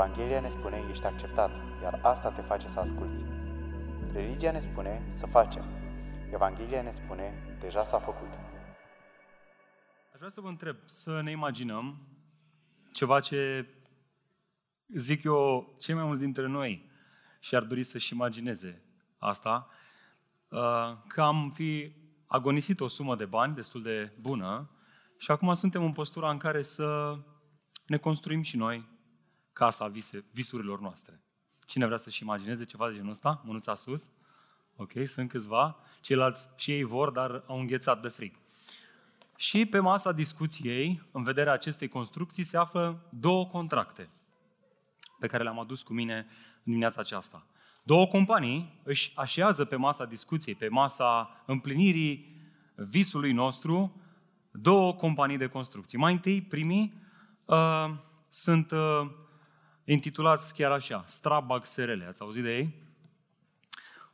Evanghelia ne spune, ești acceptat, iar asta te face să asculți. Religia ne spune, să facem. Evanghelia ne spune, deja s-a făcut. Aș vrea să vă întreb, să ne imaginăm ceva ce zic eu, cei mai mulți dintre noi și ar dori să-și imagineze asta, uh, că am fi agonisit o sumă de bani destul de bună și acum suntem în postura în care să ne construim și noi casa vise, visurilor noastre. Cine vrea să-și imagineze ceva de genul ăsta? Mânuța sus. Ok, sunt câțiva. Ceilalți și ei vor, dar au înghețat de frig. Și pe masa discuției, în vederea acestei construcții, se află două contracte pe care le-am adus cu mine în dimineața aceasta. Două companii își așează pe masa discuției, pe masa împlinirii visului nostru, două companii de construcții. Mai întâi, primii uh, sunt uh, intitulați chiar așa, Strabag SRL. Ați auzit de ei?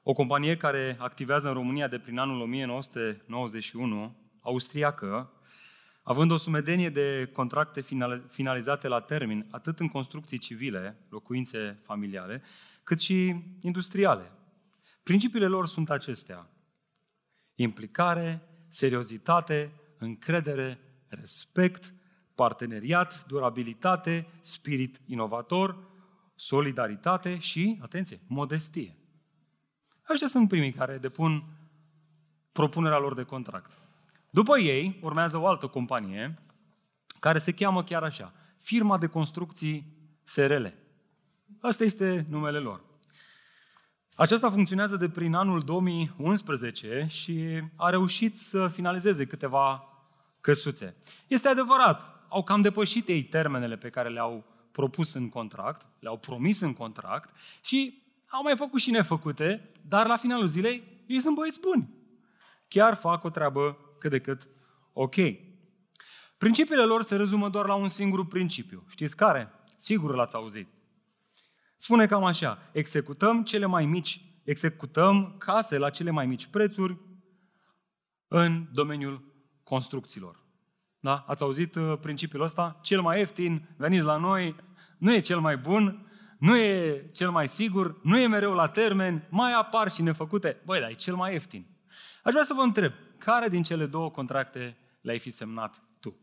O companie care activează în România de prin anul 1991, austriacă, având o sumedenie de contracte finalizate la termen, atât în construcții civile, locuințe familiale, cât și industriale. Principiile lor sunt acestea. Implicare, seriozitate, încredere, respect, parteneriat, durabilitate, spirit inovator, solidaritate și, atenție, modestie. Aceștia sunt primii care depun propunerea lor de contract. După ei urmează o altă companie care se cheamă chiar așa, Firma de Construcții SRL. Asta este numele lor. Aceasta funcționează de prin anul 2011 și a reușit să finalizeze câteva căsuțe. Este adevărat, au cam depășit ei termenele pe care le-au propus în contract, le-au promis în contract și au mai făcut și nefăcute, dar la finalul zilei ei sunt băieți buni. Chiar fac o treabă cât de cât ok. Principiile lor se rezumă doar la un singur principiu. Știți care? Sigur l-ați auzit. Spune cam așa, executăm cele mai mici, executăm case la cele mai mici prețuri în domeniul construcțiilor. Da? Ați auzit uh, principiul ăsta? Cel mai ieftin, veniți la noi, nu e cel mai bun, nu e cel mai sigur, nu e mereu la termen, mai apar și nefăcute. Băi, dar e cel mai ieftin. Aș vrea să vă întreb, care din cele două contracte le-ai fi semnat tu?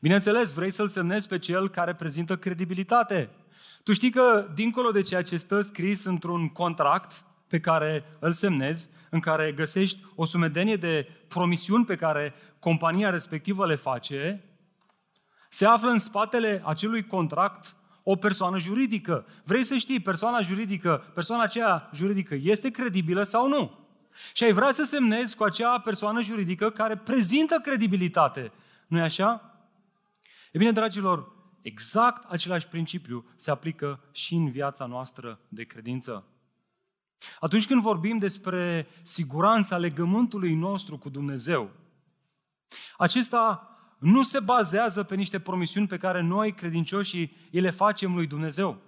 Bineînțeles, vrei să-l semnezi pe cel care prezintă credibilitate. Tu știi că, dincolo de ceea ce stă scris într-un contract pe care îl semnezi, în care găsești o sumedenie de promisiuni pe care compania respectivă le face, se află în spatele acelui contract o persoană juridică. Vrei să știi, persoana juridică, persoana aceea juridică este credibilă sau nu? Și ai vrea să semnezi cu acea persoană juridică care prezintă credibilitate. nu e așa? E bine, dragilor, exact același principiu se aplică și în viața noastră de credință. Atunci când vorbim despre siguranța legământului nostru cu Dumnezeu, acesta nu se bazează pe niște promisiuni pe care noi, credincioșii, le facem lui Dumnezeu.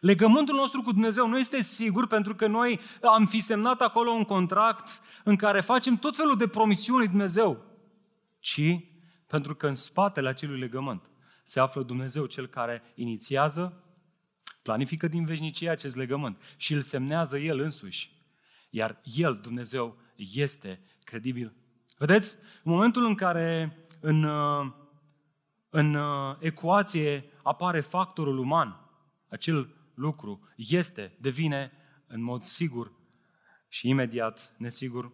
Legământul nostru cu Dumnezeu nu este sigur pentru că noi am fi semnat acolo un contract în care facem tot felul de promisiuni lui Dumnezeu, ci pentru că în spatele acelui legământ se află Dumnezeu, cel care inițiază, planifică din veșnicie acest legământ și îl semnează El însuși. Iar El, Dumnezeu, este credibil. Vedeți? În momentul în care în, în ecuație apare factorul uman, acel lucru este, devine în mod sigur și imediat nesigur.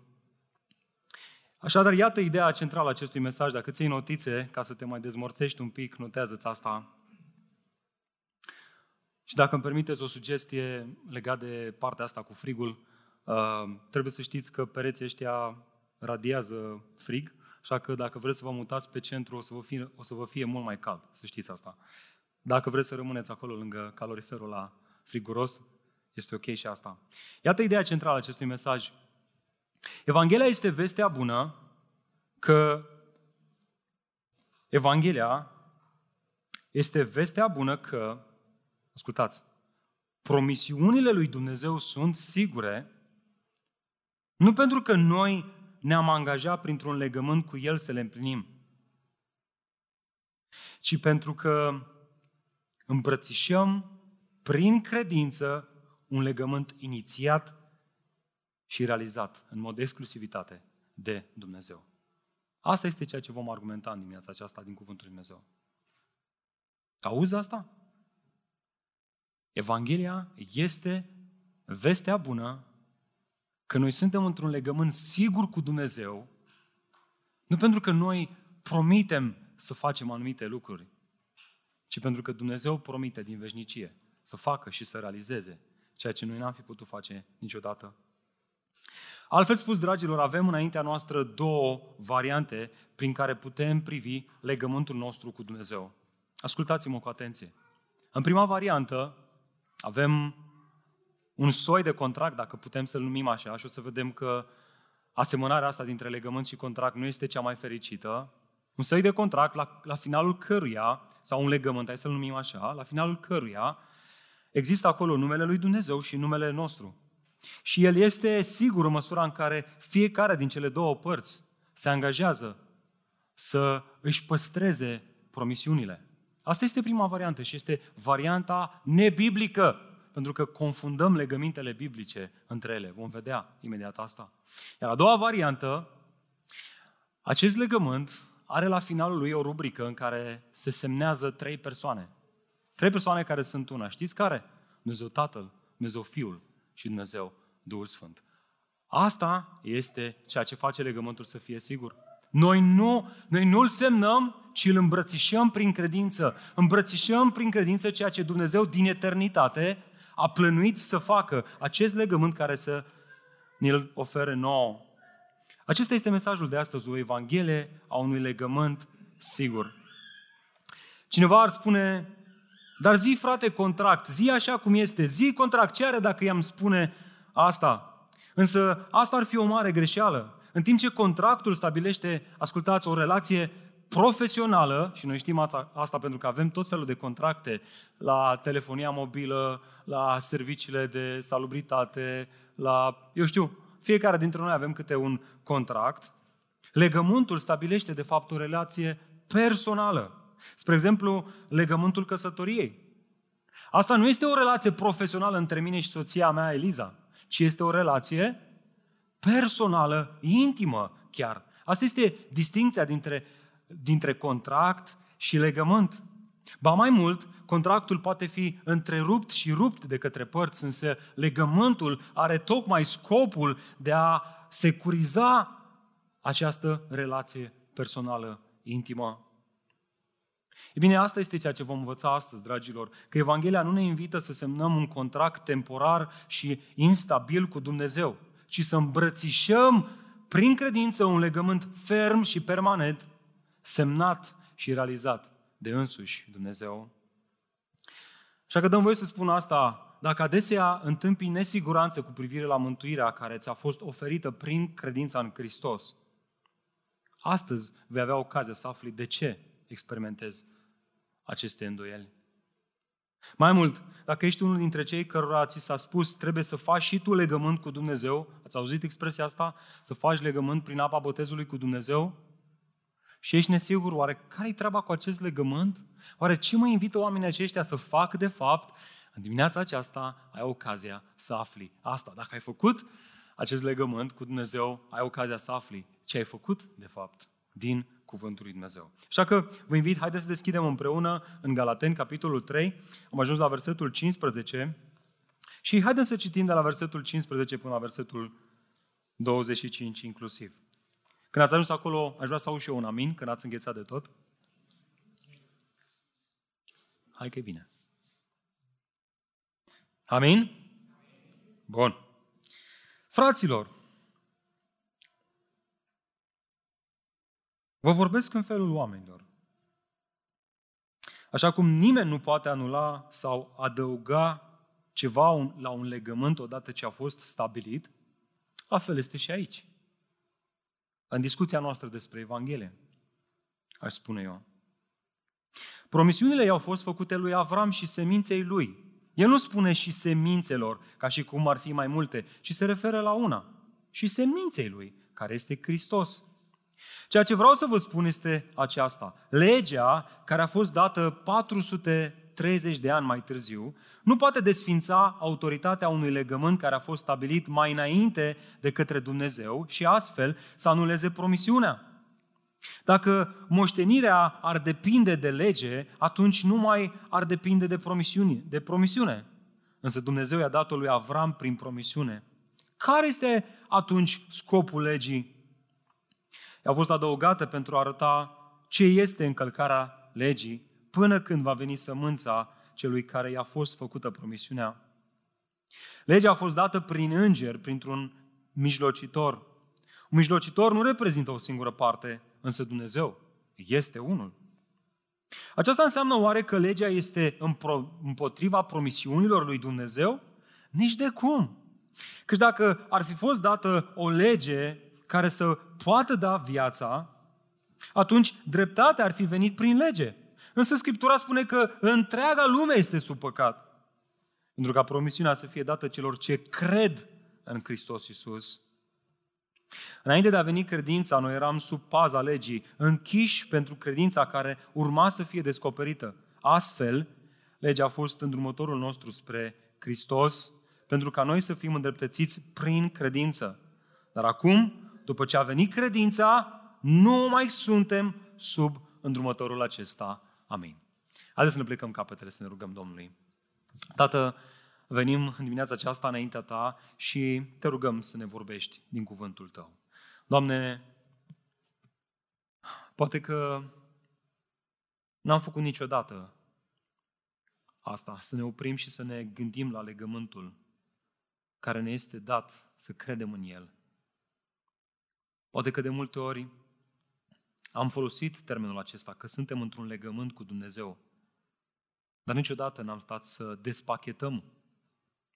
Așadar, iată ideea centrală a acestui mesaj. Dacă ții notițe, ca să te mai dezmorțești un pic, notează-ți asta. Și dacă îmi permiteți o sugestie legată de partea asta cu frigul, uh, trebuie să știți că pereții ăștia radiază frig, așa că dacă vreți să vă mutați pe centru, o să vă fie, o să vă fie mult mai cald, să știți asta. Dacă vreți să rămâneți acolo lângă caloriferul la friguros, este ok și asta. Iată ideea centrală a acestui mesaj. Evanghelia este vestea bună că Evanghelia este vestea bună că, ascultați, promisiunile lui Dumnezeu sunt sigure, nu pentru că noi ne-am angajat printr-un legământ cu El să le împlinim, ci pentru că îmbrățișăm prin credință un legământ inițiat și realizat în mod exclusivitate de Dumnezeu. Asta este ceea ce vom argumenta în dimineața aceasta din Cuvântul Lui Dumnezeu. Auzi asta? Evanghelia este vestea bună că noi suntem într-un legământ sigur cu Dumnezeu, nu pentru că noi promitem să facem anumite lucruri, ci pentru că Dumnezeu promite din veșnicie să facă și să realizeze ceea ce noi n-am fi putut face niciodată. Altfel spus, dragilor, avem înaintea noastră două variante prin care putem privi legământul nostru cu Dumnezeu. Ascultați-mă cu atenție. În prima variantă avem un soi de contract, dacă putem să-l numim așa, și o să vedem că asemănarea asta dintre legământ și contract nu este cea mai fericită. Un soi de contract la, la finalul căruia, sau un legământ, hai să-l numim așa, la finalul căruia există acolo numele lui Dumnezeu și numele nostru. Și el este sigur în măsura în care fiecare din cele două părți se angajează să își păstreze promisiunile. Asta este prima variantă și este varianta nebiblică, pentru că confundăm legămintele biblice între ele. Vom vedea imediat asta. Iar a doua variantă, acest legământ are la finalul lui o rubrică în care se semnează trei persoane. Trei persoane care sunt una. Știți care? Dumnezeu Tatăl, Dumnezeu Fiul și Dumnezeu Duhul Sfânt. Asta este ceea ce face legământul să fie sigur. Noi nu, noi nu îl semnăm, ci îl îmbrățișăm prin credință. Îmbrățișăm prin credință ceea ce Dumnezeu din eternitate a plănuit să facă, acest legământ care să ne-l ofere nouă. Acesta este mesajul de astăzi, o Evanghelie a unui legământ sigur. Cineva ar spune, dar zi frate contract, zi așa cum este, zi contract, ce are dacă i-am spune asta? Însă asta ar fi o mare greșeală. În timp ce contractul stabilește, ascultați, o relație profesională, și noi știm asta pentru că avem tot felul de contracte la telefonia mobilă, la serviciile de salubritate, la, eu știu, fiecare dintre noi avem câte un contract. Legământul stabilește, de fapt, o relație personală. Spre exemplu, legământul căsătoriei. Asta nu este o relație profesională între mine și soția mea, Eliza, ci este o relație personală, intimă chiar. Asta este distinția dintre, dintre contract și legământ. Ba mai mult, contractul poate fi întrerupt și rupt de către părți, însă legământul are tocmai scopul de a securiza această relație personală intimă. E bine, asta este ceea ce vom învăța astăzi, dragilor, că Evanghelia nu ne invită să semnăm un contract temporar și instabil cu Dumnezeu, ci să îmbrățișăm prin credință un legământ ferm și permanent, semnat și realizat de însuși Dumnezeu. Așa că dăm voie să spun asta, dacă adesea întâmpi nesiguranță cu privire la mântuirea care ți-a fost oferită prin credința în Hristos, astăzi vei avea ocazia să afli de ce experimentezi aceste îndoieli. Mai mult, dacă ești unul dintre cei cărora ți s-a spus trebuie să faci și tu legământ cu Dumnezeu, ați auzit expresia asta? Să faci legământ prin apa botezului cu Dumnezeu? Și ești nesigur, oare care-i treaba cu acest legământ? Oare ce mă invită oamenii aceștia să fac de fapt? În dimineața aceasta ai ocazia să afli asta. Dacă ai făcut acest legământ cu Dumnezeu, ai ocazia să afli ce ai făcut de fapt din Cuvântul lui Dumnezeu. Așa că vă invit, haideți să deschidem împreună în Galateni, capitolul 3. Am ajuns la versetul 15 și haideți să citim de la versetul 15 până la versetul 25 inclusiv. Când ați ajuns acolo, aș vrea să aud și eu un amin, când ați înghețat de tot. Hai că e bine. Amin? Bun. Fraților, Vă vorbesc în felul oamenilor. Așa cum nimeni nu poate anula sau adăuga ceva la un legământ odată ce a fost stabilit, la fel este și aici. În discuția noastră despre Evanghelie, aș spune eu. Promisiunile i-au fost făcute lui Avram și seminței lui. El nu spune și semințelor, ca și cum ar fi mai multe, ci se referă la una. Și seminței lui, care este Hristos. Ceea ce vreau să vă spun este aceasta. Legea, care a fost dată 430 de ani mai târziu, nu poate desfința autoritatea unui legământ care a fost stabilit mai înainte de către Dumnezeu și astfel să anuleze promisiunea. Dacă moștenirea ar depinde de lege, atunci nu mai ar depinde de, promisiune, de promisiune. Însă Dumnezeu i-a dat-o lui Avram prin promisiune. Care este atunci scopul legii? A fost adăugată pentru a arăta ce este încălcarea legii până când va veni sămânța celui care i-a fost făcută promisiunea. Legea a fost dată prin înger, printr-un mijlocitor. Un mijlocitor nu reprezintă o singură parte, însă Dumnezeu este unul. Aceasta înseamnă oare că legea este împotriva promisiunilor lui Dumnezeu? Nici de cum. Căci dacă ar fi fost dată o lege care să poată da viața, atunci dreptatea ar fi venit prin lege. Însă Scriptura spune că întreaga lume este sub păcat. Pentru ca promisiunea să fie dată celor ce cred în Hristos Iisus. Înainte de a veni credința, noi eram sub paza legii, închiși pentru credința care urma să fie descoperită. Astfel, legea a fost îndrumătorul nostru spre Hristos, pentru ca noi să fim îndreptățiți prin credință. Dar acum, după ce a venit credința, nu mai suntem sub îndrumătorul acesta. Amin. Haideți să ne plecăm capetele, să ne rugăm Domnului. Tată, venim în dimineața aceasta înaintea Ta și te rugăm să ne vorbești din cuvântul Tău. Doamne, poate că n-am făcut niciodată asta, să ne oprim și să ne gândim la legământul care ne este dat să credem în El. Poate că de multe ori am folosit termenul acesta, că suntem într-un legământ cu Dumnezeu. Dar niciodată n-am stat să despachetăm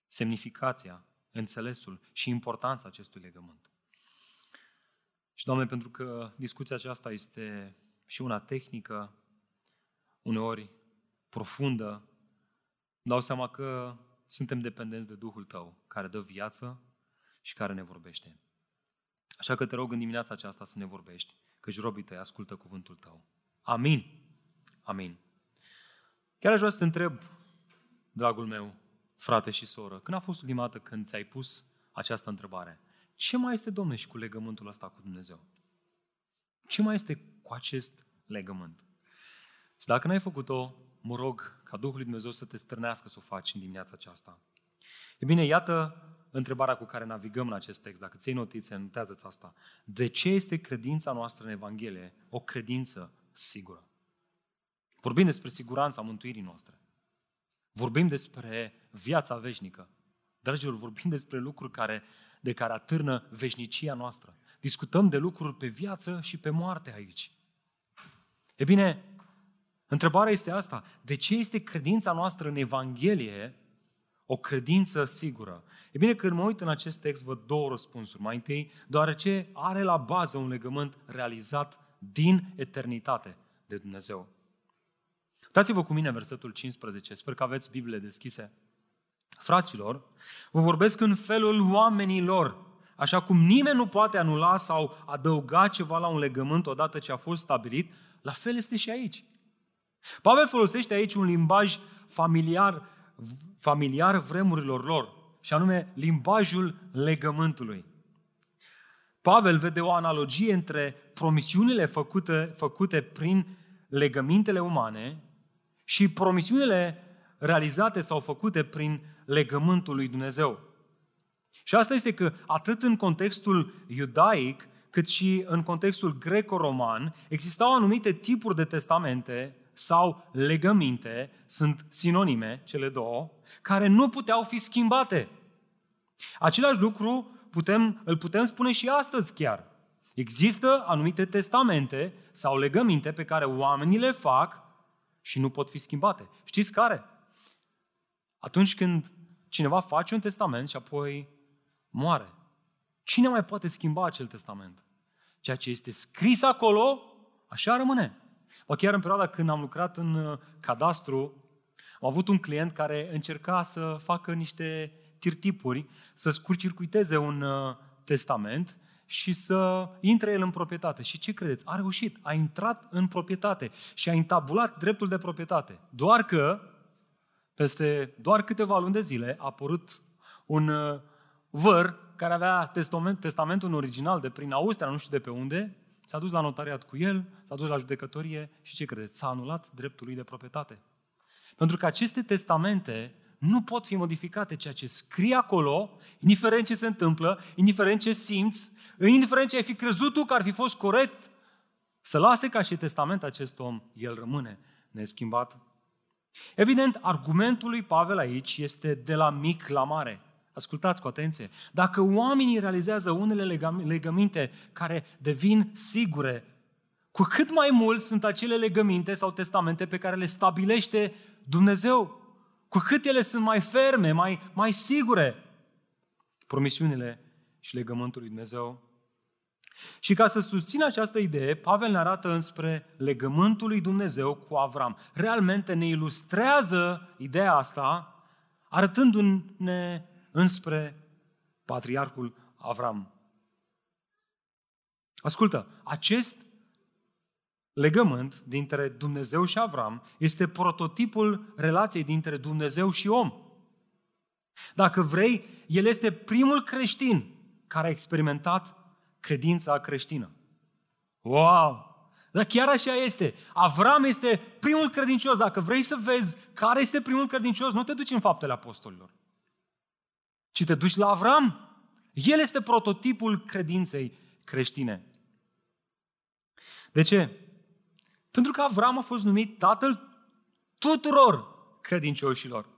semnificația, înțelesul și importanța acestui legământ. Și, Doamne, pentru că discuția aceasta este și una tehnică, uneori profundă, îmi dau seama că suntem dependenți de Duhul Tău, care dă viață și care ne vorbește. Așa că te rog în dimineața aceasta să ne vorbești, căci robii tăi ascultă cuvântul tău. Amin. Amin. Chiar aș vrea să te întreb, dragul meu, frate și soră, când a fost ultima dată când ți-ai pus această întrebare? Ce mai este, Domnule, și cu legământul ăsta cu Dumnezeu? Ce mai este cu acest legământ? Și dacă n-ai făcut-o, mă rog ca Duhul lui Dumnezeu să te stârnească să o faci în dimineața aceasta. E bine, iată întrebarea cu care navigăm în acest text. Dacă ți notițe, notează-ți asta. De ce este credința noastră în Evanghelie o credință sigură? Vorbim despre siguranța mântuirii noastre. Vorbim despre viața veșnică. Dragilor, vorbim despre lucruri care, de care atârnă veșnicia noastră. Discutăm de lucruri pe viață și pe moarte aici. E bine, întrebarea este asta. De ce este credința noastră în Evanghelie o credință sigură. E bine, când mă uit în acest text, văd două răspunsuri. Mai întâi, deoarece are la bază un legământ realizat din eternitate de Dumnezeu. Uitați-vă cu mine versetul 15, sper că aveți Bibliile deschise. Fraților, vă vorbesc în felul oamenilor, așa cum nimeni nu poate anula sau adăuga ceva la un legământ odată ce a fost stabilit, la fel este și aici. Pavel folosește aici un limbaj familiar familiar vremurilor lor, și anume limbajul legământului. Pavel vede o analogie între promisiunile făcute, făcute prin legămintele umane și promisiunile realizate sau făcute prin legământul lui Dumnezeu. Și asta este că atât în contextul iudaic, cât și în contextul greco-roman, existau anumite tipuri de testamente sau legăminte, sunt sinonime, cele două, care nu puteau fi schimbate. Același lucru putem, îl putem spune și astăzi chiar. Există anumite testamente sau legăminte pe care oamenii le fac și nu pot fi schimbate. Știți care? Atunci când cineva face un testament și apoi moare. Cine mai poate schimba acel testament? Ceea ce este scris acolo, așa rămâne. Ba chiar în perioada când am lucrat în uh, cadastru, am avut un client care încerca să facă niște tirtipuri, să scurcircuiteze un uh, testament și să intre el în proprietate. Și ce credeți? A reușit, a intrat în proprietate și a intabulat dreptul de proprietate. Doar că, peste doar câteva luni de zile, a apărut un uh, văr care avea testament, testamentul original de prin Austria, nu știu de pe unde, s-a dus la notariat cu el, s-a dus la judecătorie și ce credeți? S-a anulat dreptul lui de proprietate. Pentru că aceste testamente nu pot fi modificate. Ceea ce scrie acolo, indiferent ce se întâmplă, indiferent ce simți, indiferent ce ai fi crezut tu că ar fi fost corect, să lase ca și testament acest om, el rămâne neschimbat. Evident, argumentul lui Pavel aici este de la mic la mare. Ascultați cu atenție. Dacă oamenii realizează unele legăminte care devin sigure, cu cât mai mult sunt acele legăminte sau testamente pe care le stabilește Dumnezeu, cu cât ele sunt mai ferme, mai, mai sigure, promisiunile și legământul lui Dumnezeu. Și ca să susțină această idee, Pavel ne arată înspre legământul lui Dumnezeu cu Avram. Realmente ne ilustrează ideea asta, arătându-ne înspre patriarhul Avram. Ascultă, acest legământ dintre Dumnezeu și Avram este prototipul relației dintre Dumnezeu și om. Dacă vrei, el este primul creștin care a experimentat credința creștină. Wow! Dar chiar așa este. Avram este primul credincios. Dacă vrei să vezi care este primul credincios, nu te duci în faptele apostolilor, ci te duci la Avram. El este prototipul credinței creștine. De ce? Pentru că Avram a fost numit tatăl tuturor credincioșilor.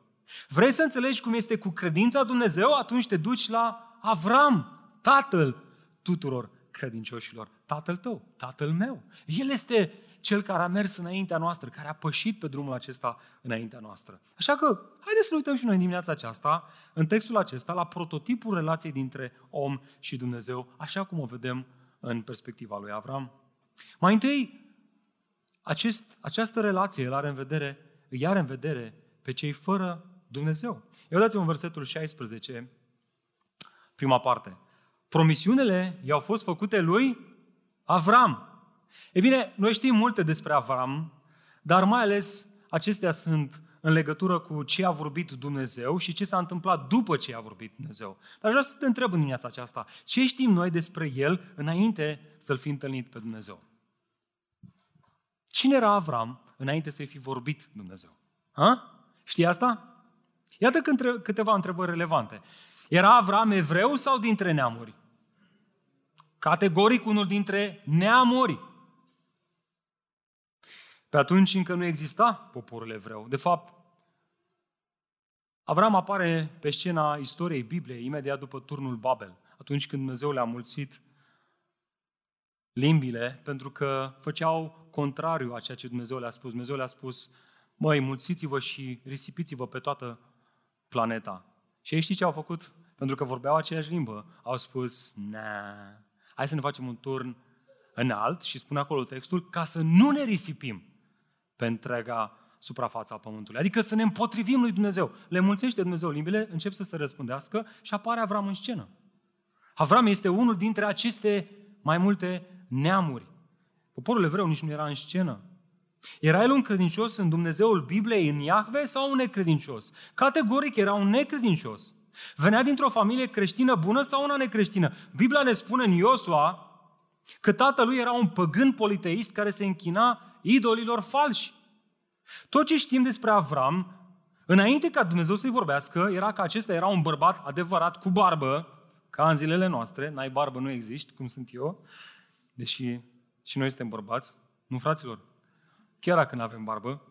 Vrei să înțelegi cum este cu credința Dumnezeu? Atunci te duci la Avram, tatăl tuturor credincioșilor. Tatăl tău, tatăl meu. El este cel care a mers înaintea noastră, care a pășit pe drumul acesta înaintea noastră. Așa că, haideți să ne uităm și noi în dimineața aceasta, în textul acesta, la prototipul relației dintre om și Dumnezeu, așa cum o vedem în perspectiva lui Avram. Mai întâi, acest, această relație îl are în vedere, îi are în vedere pe cei fără Dumnezeu. Eu dați-vă în versetul 16, prima parte. Promisiunile i-au fost făcute lui Avram. E bine, noi știm multe despre Avram, dar mai ales acestea sunt în legătură cu ce a vorbit Dumnezeu și ce s-a întâmplat după ce a vorbit Dumnezeu. Dar vreau să te întreb în dimineața aceasta, ce știm noi despre El înainte să-L fi întâlnit pe Dumnezeu? Cine era Avram înainte să-i fi vorbit Dumnezeu? Ha? Știi asta? Iată câteva întrebări relevante. Era Avram evreu sau dintre neamuri? Categoric unul dintre neamuri. Pe atunci încă nu exista poporul evreu. De fapt, Avram apare pe scena istoriei Bibliei imediat după turnul Babel, atunci când Dumnezeu le-a mulțit limbile, pentru că făceau contrariu a ceea ce Dumnezeu le-a spus. Dumnezeu le-a spus, măi, mulțiți-vă și risipiți-vă pe toată planeta. Și ei știi ce au făcut? Pentru că vorbeau aceeași limbă. Au spus, nah, hai să ne facem un turn înalt și spune acolo textul, ca să nu ne risipim pe întreaga suprafața pământului. Adică să ne împotrivim lui Dumnezeu. Le mulțește Dumnezeu limbile, încep să se răspundească și apare Avram în scenă. Avram este unul dintre aceste mai multe neamuri. Poporul evreu nici nu era în scenă. Era el un credincios în Dumnezeul Bibliei, în Iahve sau un necredincios? Categoric era un necredincios. Venea dintr-o familie creștină bună sau una necreștină? Biblia ne spune în Iosua că tatălui era un păgân politeist care se închina idolilor falși. Tot ce știm despre Avram, înainte ca Dumnezeu să-i vorbească, era că acesta era un bărbat adevărat cu barbă, ca în zilele noastre, n-ai barbă, nu existi, cum sunt eu, deși și noi suntem bărbați, nu fraților? Chiar dacă nu avem barbă.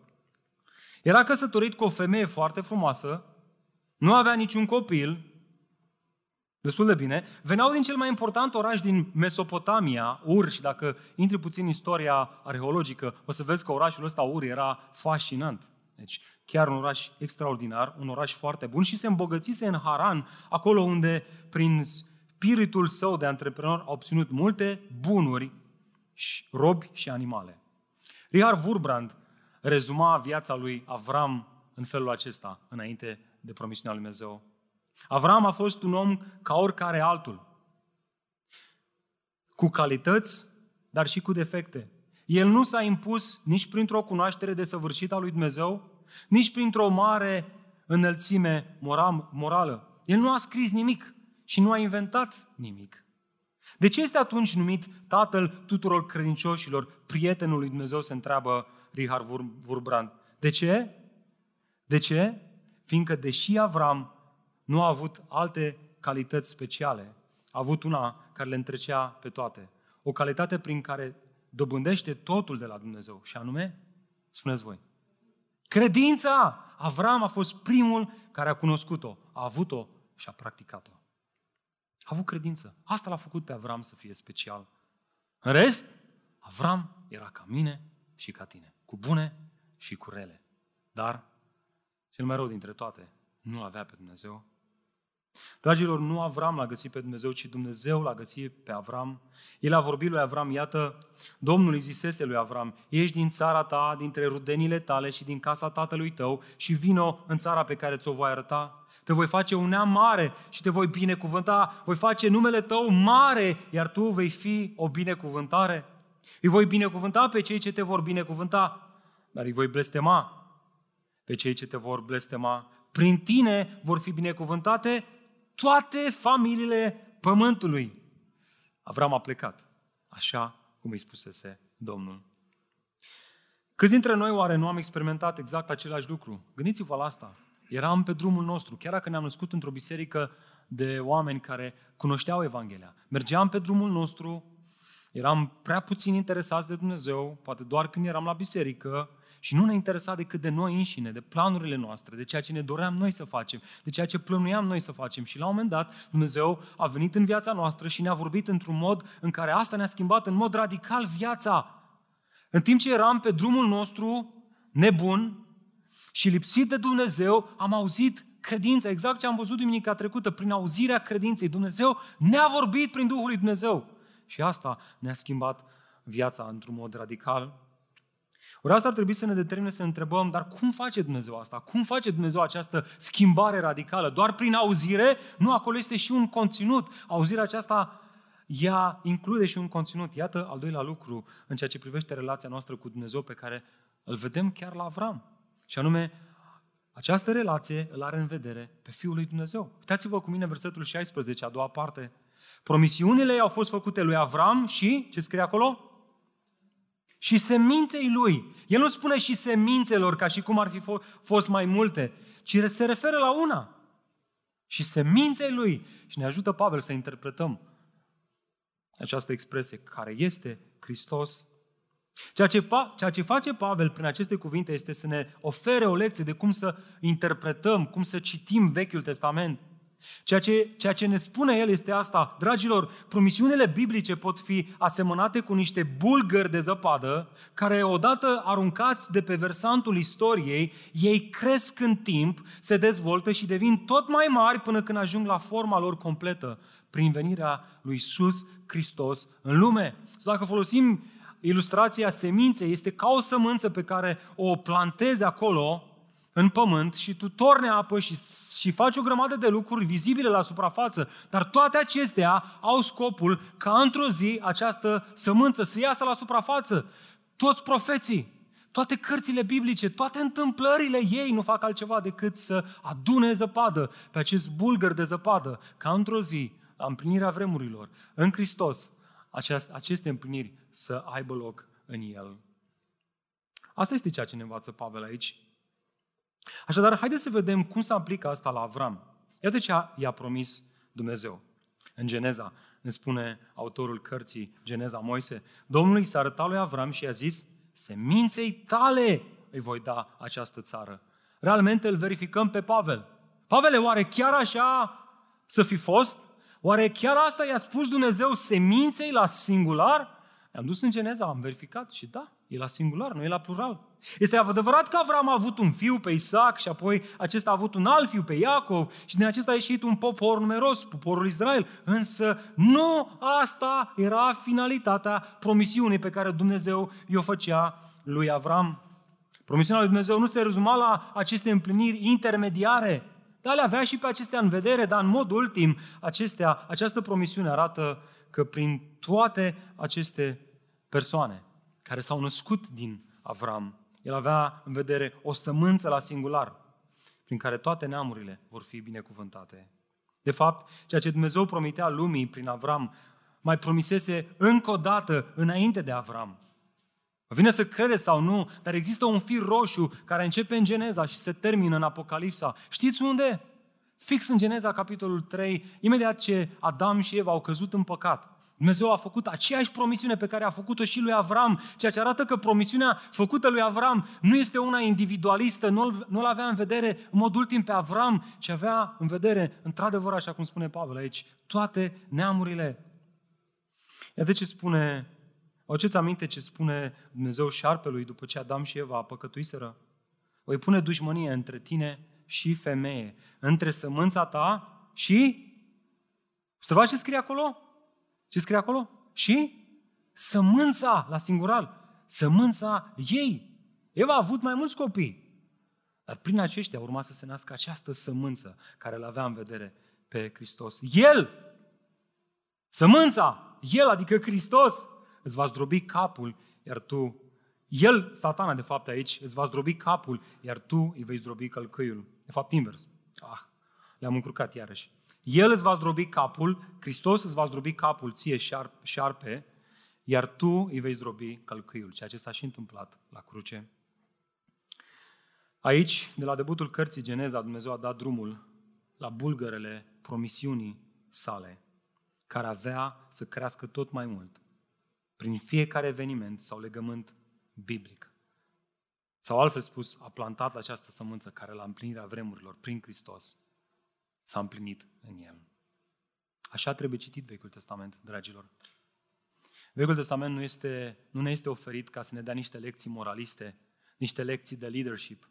Era căsătorit cu o femeie foarte frumoasă, nu avea niciun copil, destul de bine, veneau din cel mai important oraș din Mesopotamia, Ur, și dacă intri puțin în istoria arheologică, o să vezi că orașul ăsta, Ur, era fascinant. Deci, chiar un oraș extraordinar, un oraș foarte bun și se îmbogățise în Haran, acolo unde, prin spiritul său de antreprenor, a obținut multe bunuri, robi și animale. Richard Wurbrand rezuma viața lui Avram în felul acesta, înainte de promisiunea lui Dumnezeu. Avram a fost un om ca oricare altul, cu calități, dar și cu defecte. El nu s-a impus nici printr-o cunoaștere desăvârșită a lui Dumnezeu, nici printr-o mare înălțime morală. El nu a scris nimic și nu a inventat nimic. De ce este atunci numit tatăl tuturor credincioșilor, prietenul lui Dumnezeu, se întreabă Richard Wurbrand. De ce? De ce? Fiindcă deși Avram nu a avut alte calități speciale, a avut una care le întrecea pe toate. O calitate prin care dobândește totul de la Dumnezeu. Și anume, spuneți voi, credința! Avram a fost primul care a cunoscut-o, a avut-o și a practicat-o. A avut credință. Asta l-a făcut pe Avram să fie special. În rest, Avram era ca mine și ca tine, cu bune și cu rele. Dar, cel mai rău dintre toate, nu avea pe Dumnezeu. Dragilor, nu Avram l-a găsit pe Dumnezeu, ci Dumnezeu l-a găsit pe Avram. El a vorbit lui Avram, iată, Domnul îi zisese lui Avram, ești din țara ta, dintre rudenile tale și din casa tatălui tău și vino în țara pe care ți-o voi arăta te voi face un neam mare și te voi binecuvânta, voi face numele tău mare, iar tu vei fi o binecuvântare. Îi voi binecuvânta pe cei ce te vor binecuvânta, dar îi voi blestema pe cei ce te vor blestema. Prin tine vor fi binecuvântate toate familiile pământului. Avram a plecat, așa cum îi spusese Domnul. Câți dintre noi oare nu am experimentat exact același lucru? Gândiți-vă la asta. Eram pe drumul nostru, chiar dacă ne-am născut într-o biserică de oameni care cunoșteau Evanghelia. Mergeam pe drumul nostru, eram prea puțin interesați de Dumnezeu, poate doar când eram la biserică, și nu ne interesa decât de noi înșine, de planurile noastre, de ceea ce ne doream noi să facem, de ceea ce plănuiam noi să facem. Și la un moment dat, Dumnezeu a venit în viața noastră și ne-a vorbit într-un mod în care asta ne-a schimbat în mod radical viața. În timp ce eram pe drumul nostru nebun, și lipsit de Dumnezeu, am auzit credința, exact ce am văzut duminica trecută, prin auzirea credinței. Dumnezeu ne-a vorbit prin Duhul lui Dumnezeu. Și asta ne-a schimbat viața într-un mod radical. Ori asta ar trebui să ne determine să ne întrebăm, dar cum face Dumnezeu asta? Cum face Dumnezeu această schimbare radicală? Doar prin auzire? Nu, acolo este și un conținut. Auzirea aceasta ea include și un conținut. Iată al doilea lucru în ceea ce privește relația noastră cu Dumnezeu pe care îl vedem chiar la Avram. Și anume, această relație îl are în vedere pe Fiul lui Dumnezeu. Uitați-vă cu mine versetul 16, a doua parte. Promisiunile au fost făcute lui Avram și, ce scrie acolo? Și seminței lui. El nu spune și semințelor ca și cum ar fi fost mai multe, ci se referă la una. Și seminței lui. Și ne ajută Pavel să interpretăm această expresie, care este Hristos Ceea ce, ceea ce face Pavel prin aceste cuvinte este să ne ofere o lecție de cum să interpretăm, cum să citim Vechiul Testament. Ceea ce, ceea ce ne spune el este asta, dragilor, promisiunile biblice pot fi asemănate cu niște bulgări de zăpadă, care odată aruncați de pe versantul istoriei, ei cresc în timp, se dezvoltă și devin tot mai mari până când ajung la forma lor completă, prin venirea lui Iisus Hristos în lume. Sau dacă folosim ilustrația seminței este ca o sămânță pe care o plantezi acolo în pământ și tu torne apă și, și faci o grămadă de lucruri vizibile la suprafață, dar toate acestea au scopul ca într-o zi această sămânță să iasă la suprafață. Toți profeții, toate cărțile biblice, toate întâmplările ei nu fac altceva decât să adune zăpadă pe acest bulgăr de zăpadă, ca într-o zi, la împlinirea vremurilor, în Hristos, aceste împliniri să aibă loc în el. Asta este ceea ce ne învață Pavel aici. Așadar, haideți să vedem cum se aplică asta la Avram. Iată ce i-a promis Dumnezeu. În Geneza, ne spune autorul cărții Geneza Moise, Domnul i s-a arătat lui Avram și i-a zis, seminței tale îi voi da această țară. Realmente îl verificăm pe Pavel. Pavele, oare chiar așa să fi fost? Oare chiar asta i-a spus Dumnezeu seminței la singular? Am dus în Geneza, am verificat și da, e la singular, nu e la plural. Este adevărat că Avram a avut un fiu pe Isaac și apoi acesta a avut un alt fiu pe Iacov și din acesta a ieșit un popor numeros, poporul Israel. Însă nu asta era finalitatea promisiunii pe care Dumnezeu i-o făcea lui Avram. Promisiunea lui Dumnezeu nu se rezuma la aceste împliniri intermediare, dar le avea și pe acestea în vedere, dar în mod ultim acestea, această promisiune arată că prin toate aceste persoane care s-au născut din Avram, el avea în vedere o sămânță la singular, prin care toate neamurile vor fi binecuvântate. De fapt, ceea ce Dumnezeu promitea lumii prin Avram, mai promisese încă o dată înainte de Avram. Vine să credeți sau nu, dar există un fir roșu care începe în Geneza și se termină în Apocalipsa. Știți unde? Fix în Geneza, capitolul 3, imediat ce Adam și Eva au căzut în păcat. Dumnezeu a făcut aceeași promisiune pe care a făcut-o și lui Avram, ceea ce arată că promisiunea făcută lui Avram nu este una individualistă, nu-l, nu-l avea în vedere în mod ultim pe Avram, ci avea în vedere, într-adevăr, așa cum spune Pavel aici, toate neamurile. Iată ce spune, o ce aminte ce spune Dumnezeu șarpelui după ce Adam și Eva păcătuiseră? Voi pune dușmănie între tine și femeie, între sămânța ta și... Observați ce scrie acolo? Ce scrie acolo? Și sămânța, la singural, sămânța ei. Eva a avut mai mulți copii. Dar prin aceștia urma să se nască această sămânță care îl avea în vedere pe Hristos. El, sămânța, El, adică Hristos, îți va zdrobi capul, iar tu, El, satana de fapt aici, îți va zdrobi capul, iar tu îi vei zdrobi călcâiul. De fapt invers. Ah, le-am încurcat iarăși. El îți va zdrobi capul, Hristos îți va zdrobi capul ție șarpe, iar tu îi vei zdrobi călcâiul, ceea ce s-a și întâmplat la cruce. Aici, de la debutul cărții Geneza, Dumnezeu a dat drumul la bulgărele promisiunii sale, care avea să crească tot mai mult prin fiecare eveniment sau legământ biblic. Sau altfel spus, a plantat această sămânță care la împlinirea vremurilor, prin Hristos, s-a împlinit în el. Așa trebuie citit Vechiul Testament, dragilor. Vechiul Testament nu, este, nu ne este oferit ca să ne dea niște lecții moraliste, niște lecții de leadership.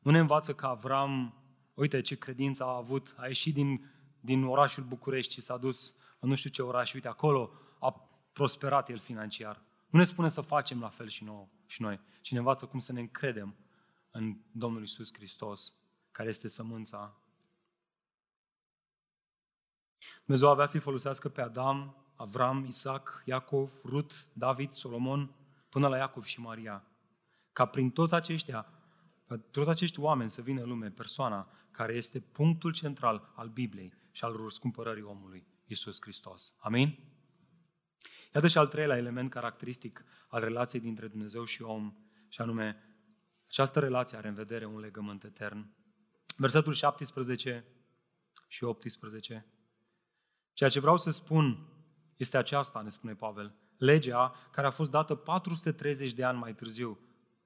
Nu ne învață că Avram, uite ce credință a avut, a ieșit din, din orașul București și s-a dus în nu știu ce oraș, uite acolo a prosperat el financiar. Nu ne spune să facem la fel și, nouă, și noi, ci ne învață cum să ne încredem în Domnul Isus Hristos, care este sămânța Dumnezeu avea să-i folosească pe Adam, Avram, Isaac, Iacov, Rut, David, Solomon, până la Iacov și Maria. Ca prin toți aceștia, toți acești oameni să vină în lume persoana care este punctul central al Bibliei și al răscumpărării omului, Isus Hristos. Amin? Iată și al treilea element caracteristic al relației dintre Dumnezeu și om, și anume, această relație are în vedere un legământ etern. Versetul 17 și 18. Ceea ce vreau să spun este aceasta, ne spune Pavel. Legea, care a fost dată 430 de ani mai târziu,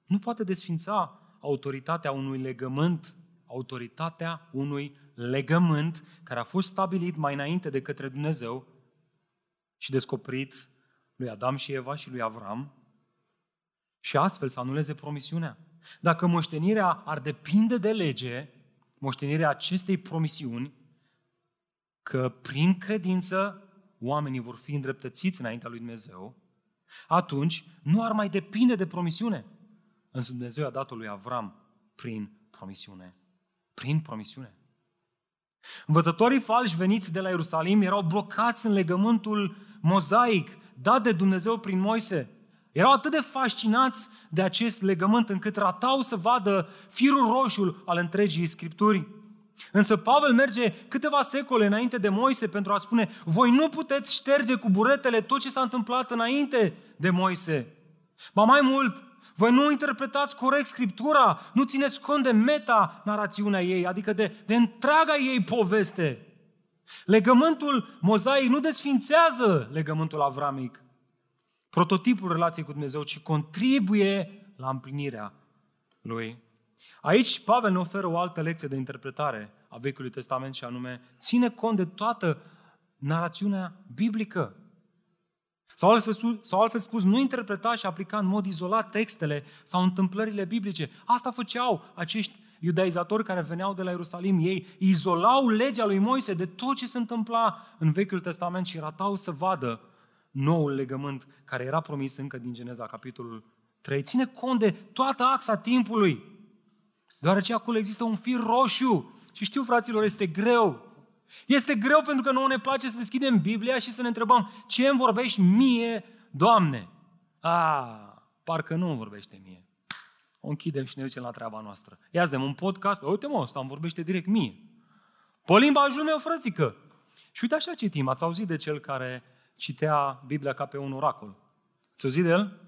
nu poate desfința autoritatea unui legământ, autoritatea unui legământ care a fost stabilit mai înainte de către Dumnezeu și descoperit lui Adam și Eva și lui Avram și astfel să anuleze promisiunea. Dacă moștenirea ar depinde de lege, moștenirea acestei promisiuni, că prin credință oamenii vor fi îndreptățiți înaintea lui Dumnezeu, atunci nu ar mai depinde de promisiune. Însă Dumnezeu a dat-o lui Avram prin promisiune. Prin promisiune. Învățătorii falși veniți de la Ierusalim erau blocați în legământul mozaic dat de Dumnezeu prin Moise. Erau atât de fascinați de acest legământ încât ratau să vadă firul roșu al întregii Scripturi. Însă Pavel merge câteva secole înainte de Moise pentru a spune voi nu puteți șterge cu buretele tot ce s-a întâmplat înainte de Moise. Ba mai mult, voi nu interpretați corect Scriptura, nu țineți cont de meta-narațiunea ei, adică de, de întreaga ei poveste. Legământul mozaic nu desfințează legământul avramic, prototipul relației cu Dumnezeu, ci contribuie la împlinirea lui. Aici Pavel ne oferă o altă lecție de interpretare a Vechiului Testament și anume ține cont de toată narațiunea biblică. Sau altfel, spus, sau altfel spus, nu interpreta și aplica în mod izolat textele sau întâmplările biblice. Asta făceau acești iudaizatori care veneau de la Ierusalim. Ei izolau legea lui Moise de tot ce se întâmpla în Vechiul Testament și ratau să vadă noul legământ care era promis încă din Geneza, capitolul 3. Ține cont de toată axa timpului, deoarece acolo există un fir roșu. Și știu, fraților, este greu. Este greu pentru că nouă ne place să deschidem Biblia și să ne întrebăm ce îmi vorbești mie, Doamne? A, parcă nu îmi vorbește mie. O închidem și ne ducem la treaba noastră. Ia de un podcast, uite mă, ăsta îmi vorbește direct mie. Pe limbajul meu, frățică. Și uite așa citim, ați auzit de cel care citea Biblia ca pe un oracol. Ați auzit de el?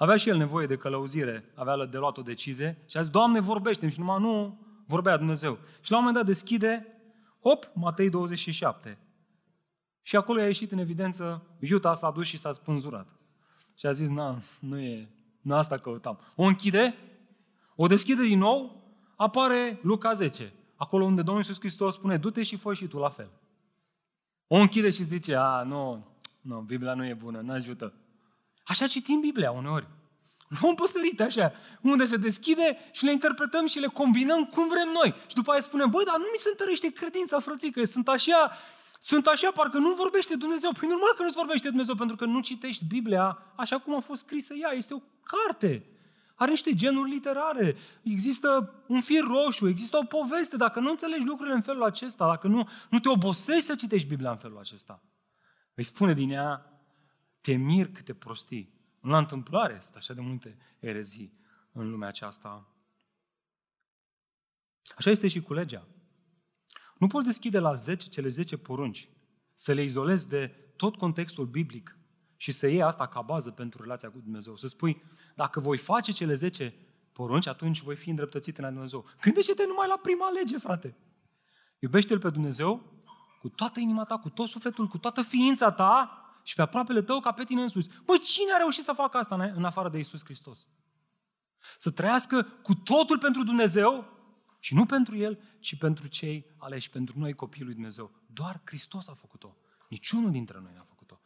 Avea și el nevoie de călăuzire, avea de luat o decizie și a zis, Doamne, vorbește Și numai nu vorbea Dumnezeu. Și la un moment dat deschide, hop, Matei 27. Și acolo a ieșit în evidență, Iuta s-a dus și s-a spânzurat. Și a zis, na, nu e, nu asta căutam. O închide, o deschide din nou, apare Luca 10. Acolo unde Domnul Iisus Hristos spune, du-te și fă și tu la fel. O închide și zice, a, nu, nu, Biblia nu e bună, nu ajută. Așa citim Biblia uneori. Nu am păsărit așa, unde se deschide și le interpretăm și le combinăm cum vrem noi. Și după aia spunem, băi, dar nu mi se întărește credința, frățică, sunt așa, sunt așa, parcă nu vorbește Dumnezeu. Păi normal că nu-ți vorbește Dumnezeu, pentru că nu citești Biblia așa cum a fost scrisă ea. Este o carte. Are niște genuri literare. Există un fir roșu, există o poveste. Dacă nu înțelegi lucrurile în felul acesta, dacă nu, nu te obosești să citești Biblia în felul acesta, îi spune din ea, te mir câte prostii. Nu la întâmplare sunt așa de multe erezii în lumea aceasta. Așa este și cu legea. Nu poți deschide la 10 cele 10 porunci, să le izolezi de tot contextul biblic și să iei asta ca bază pentru relația cu Dumnezeu. Să spui, dacă voi face cele 10 porunci, atunci voi fi îndreptățit în Dumnezeu. Gândește-te numai la prima lege, frate. Iubește-L pe Dumnezeu cu toată inima ta, cu tot sufletul, cu toată ființa ta și pe aproapele tău ca pe tine însuți. Băi, cine a reușit să facă asta în afară de Isus Hristos? Să trăiască cu totul pentru Dumnezeu și nu pentru El, ci pentru cei aleși, pentru noi copiii lui Dumnezeu. Doar Hristos a făcut-o. Niciunul dintre noi n-a făcut-o.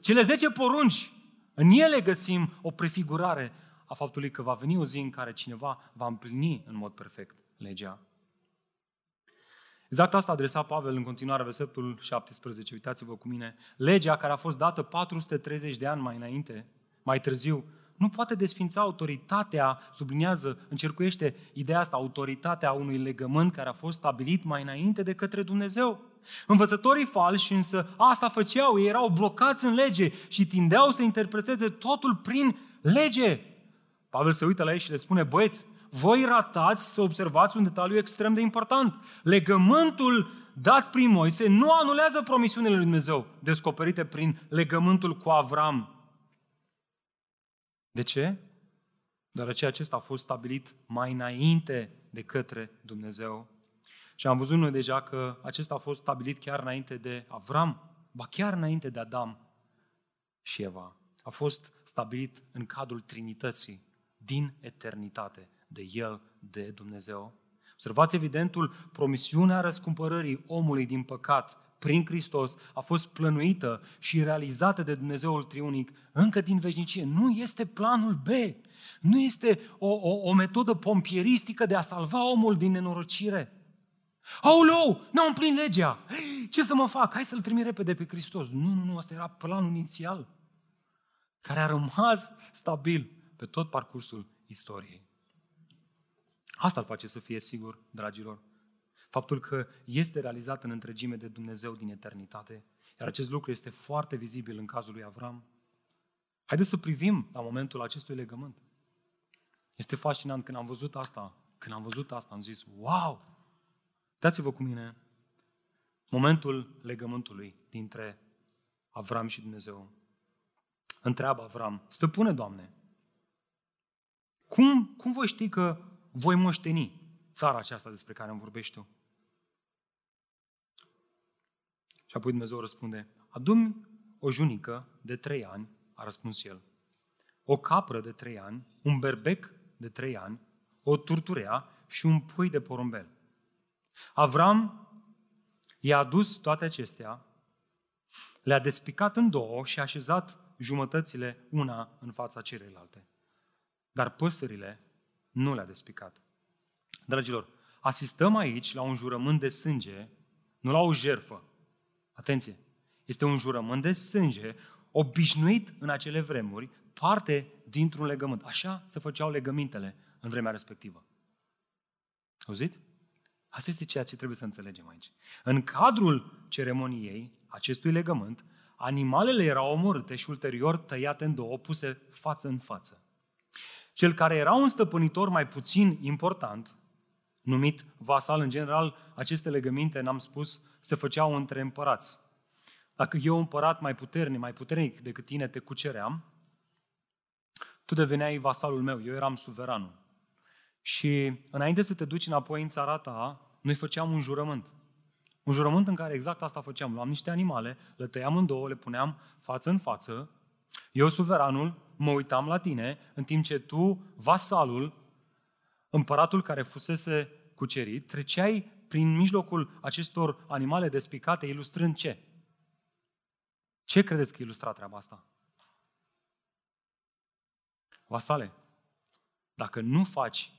Cele 10 porunci, în ele găsim o prefigurare a faptului că va veni o zi în care cineva va împlini în mod perfect legea. Exact asta adresa Pavel în continuare, versetul 17. Uitați-vă cu mine. Legea care a fost dată 430 de ani mai înainte, mai târziu, nu poate desfința autoritatea, subliniază, încercuiește ideea asta, autoritatea unui legământ care a fost stabilit mai înainte de către Dumnezeu. Învățătorii falși însă asta făceau, ei erau blocați în lege și tindeau să interpreteze totul prin lege. Pavel se uită la ei și le spune, băieți, voi ratați să observați un detaliu extrem de important. Legământul dat prin Moise nu anulează promisiunile lui Dumnezeu descoperite prin legământul cu Avram. De ce? Deoarece acesta a fost stabilit mai înainte de către Dumnezeu. Și am văzut noi deja că acesta a fost stabilit chiar înainte de Avram, ba chiar înainte de Adam și Eva. A fost stabilit în cadrul Trinității, din eternitate de El, de Dumnezeu. Observați evidentul, promisiunea răscumpărării omului din păcat prin Hristos a fost plănuită și realizată de Dumnezeul Triunic încă din veșnicie. Nu este planul B. Nu este o, o, o metodă pompieristică de a salva omul din nenorocire. Aoleu, n-am împlinit legea. Ce să mă fac? Hai să-L trimit repede pe Hristos. Nu, nu, nu, asta era planul inițial care a rămas stabil pe tot parcursul istoriei. Asta îl face să fie sigur, dragilor. Faptul că este realizat în întregime de Dumnezeu din eternitate. Iar acest lucru este foarte vizibil în cazul lui Avram. Haideți să privim la momentul acestui legământ. Este fascinant când am văzut asta. Când am văzut asta, am zis, wow! Dați-vă cu mine momentul legământului dintre Avram și Dumnezeu. Întreabă Avram, stăpâne, Doamne, cum, cum voi ști că voi moșteni țara aceasta despre care îmi vorbești tu? Și apoi Dumnezeu răspunde, adum o junică de trei ani, a răspuns el, o capră de trei ani, un berbec de trei ani, o turturea și un pui de porumbel. Avram i-a adus toate acestea le-a despicat în două și a așezat jumătățile una în fața celelalte. Dar păsările nu le-a despicat. Dragilor, asistăm aici la un jurământ de sânge, nu la o jerfă. Atenție! Este un jurământ de sânge obișnuit în acele vremuri, parte dintr-un legământ. Așa se făceau legămintele în vremea respectivă. Auziți? Asta este ceea ce trebuie să înțelegem aici. În cadrul ceremoniei acestui legământ, animalele erau omorâte și ulterior tăiate în două, puse față în față. Cel care era un stăpânitor mai puțin important, numit vasal, în general, aceste legăminte, n-am spus, se făceau între împărați. Dacă eu, împărat mai puternic, mai puternic decât tine, te cuceream, tu deveneai vasalul meu, eu eram suveranul. Și înainte să te duci înapoi în țara ta, noi făceam un jurământ. Un jurământ în care exact asta făceam. Luam niște animale, le tăiam în două, le puneam față în față. Eu, suveranul, mă uitam la tine, în timp ce tu, vasalul, împăratul care fusese cucerit, treceai prin mijlocul acestor animale despicate, ilustrând ce? Ce credeți că ilustra treaba asta? Vasale, dacă nu faci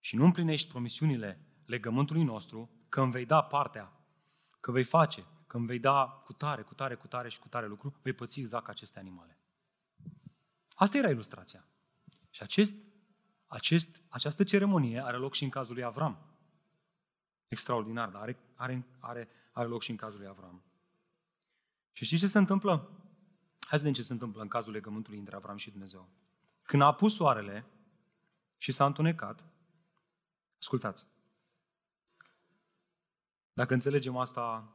și nu împlinești promisiunile legământului nostru, că îmi vei da partea, că vei face, că îmi vei da cu tare, cu tare, cu tare și cu tare lucru, vei păți exact ca aceste animale. Asta era ilustrația. Și acest, acest, această ceremonie are loc și în cazul lui Avram. Extraordinar, dar are, are, are, are loc și în cazul lui Avram. Și știți ce se întâmplă? Hai să vedem ce se întâmplă în cazul legământului între Avram și Dumnezeu. Când a apus soarele și s-a întunecat, ascultați, dacă înțelegem asta,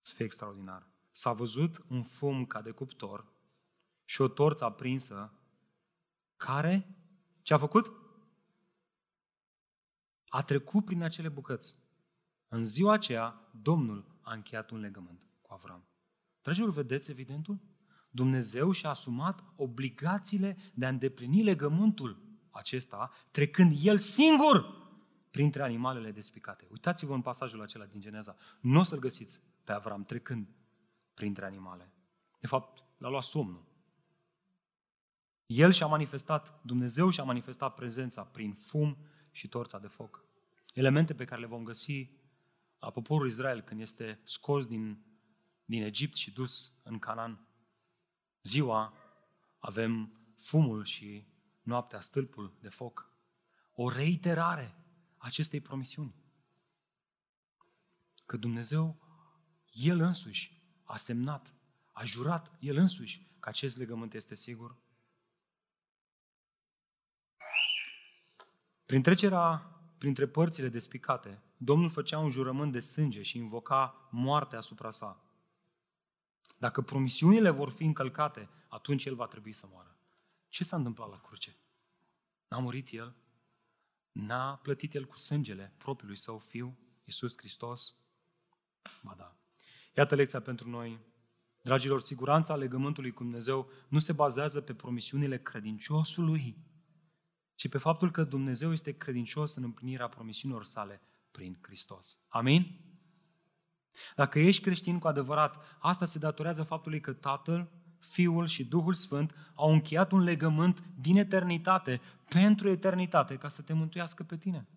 să fie extraordinar. S-a văzut un fum ca de cuptor și o torță aprinsă care, ce a făcut? A trecut prin acele bucăți. În ziua aceea, Domnul a încheiat un legământ cu Avram. Dragilor, vedeți evidentul? Dumnezeu și-a asumat obligațiile de a îndeplini legământul acesta, trecând El singur printre animalele despicate. Uitați-vă în pasajul acela din Geneza. Nu o să-l găsiți pe Avram trecând printre animale. De fapt, l-a luat somnul. El și-a manifestat, Dumnezeu și-a manifestat prezența prin fum și torța de foc. Elemente pe care le vom găsi la poporul Israel când este scos din, din Egipt și dus în Canaan. Ziua avem fumul și noaptea stâlpul de foc. O reiterare acestei promisiuni. Că Dumnezeu, El însuși, a semnat, a jurat El însuși că acest legământ este sigur. Prin trecerea printre părțile despicate, Domnul făcea un jurământ de sânge și invoca moartea asupra sa. Dacă promisiunile vor fi încălcate, atunci El va trebui să moară. Ce s-a întâmplat la cruce? N-a murit El? N-a plătit El cu sângele propriului Său Fiu, Iisus Hristos? Ba da. Iată lecția pentru noi. Dragilor, siguranța legământului cu Dumnezeu nu se bazează pe promisiunile credinciosului, ci pe faptul că Dumnezeu este credincios în împlinirea promisiunilor sale prin Hristos. Amin? Dacă ești creștin cu adevărat, asta se datorează faptului că Tatăl, Fiul și Duhul Sfânt au încheiat un legământ din eternitate, pentru eternitate, ca să te mântuiască pe tine.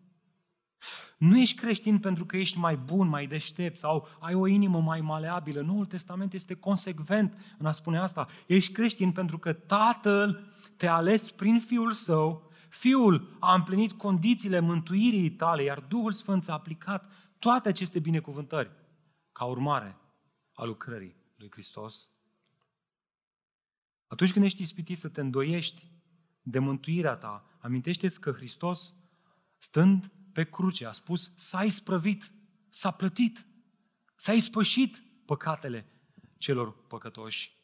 Nu ești creștin pentru că ești mai bun, mai deștept sau ai o inimă mai maleabilă. Noul Testament este consecvent în a spune asta. Ești creștin pentru că Tatăl te-a ales prin Fiul Său, Fiul a împlinit condițiile mântuirii tale, iar Duhul Sfânt a aplicat toate aceste binecuvântări ca urmare a lucrării lui Hristos atunci când ești ispitit să te îndoiești de mântuirea ta, amintește-ți că Hristos, stând pe cruce, a spus, s-a isprăvit, s-a plătit, s-a ispășit păcatele celor păcătoși.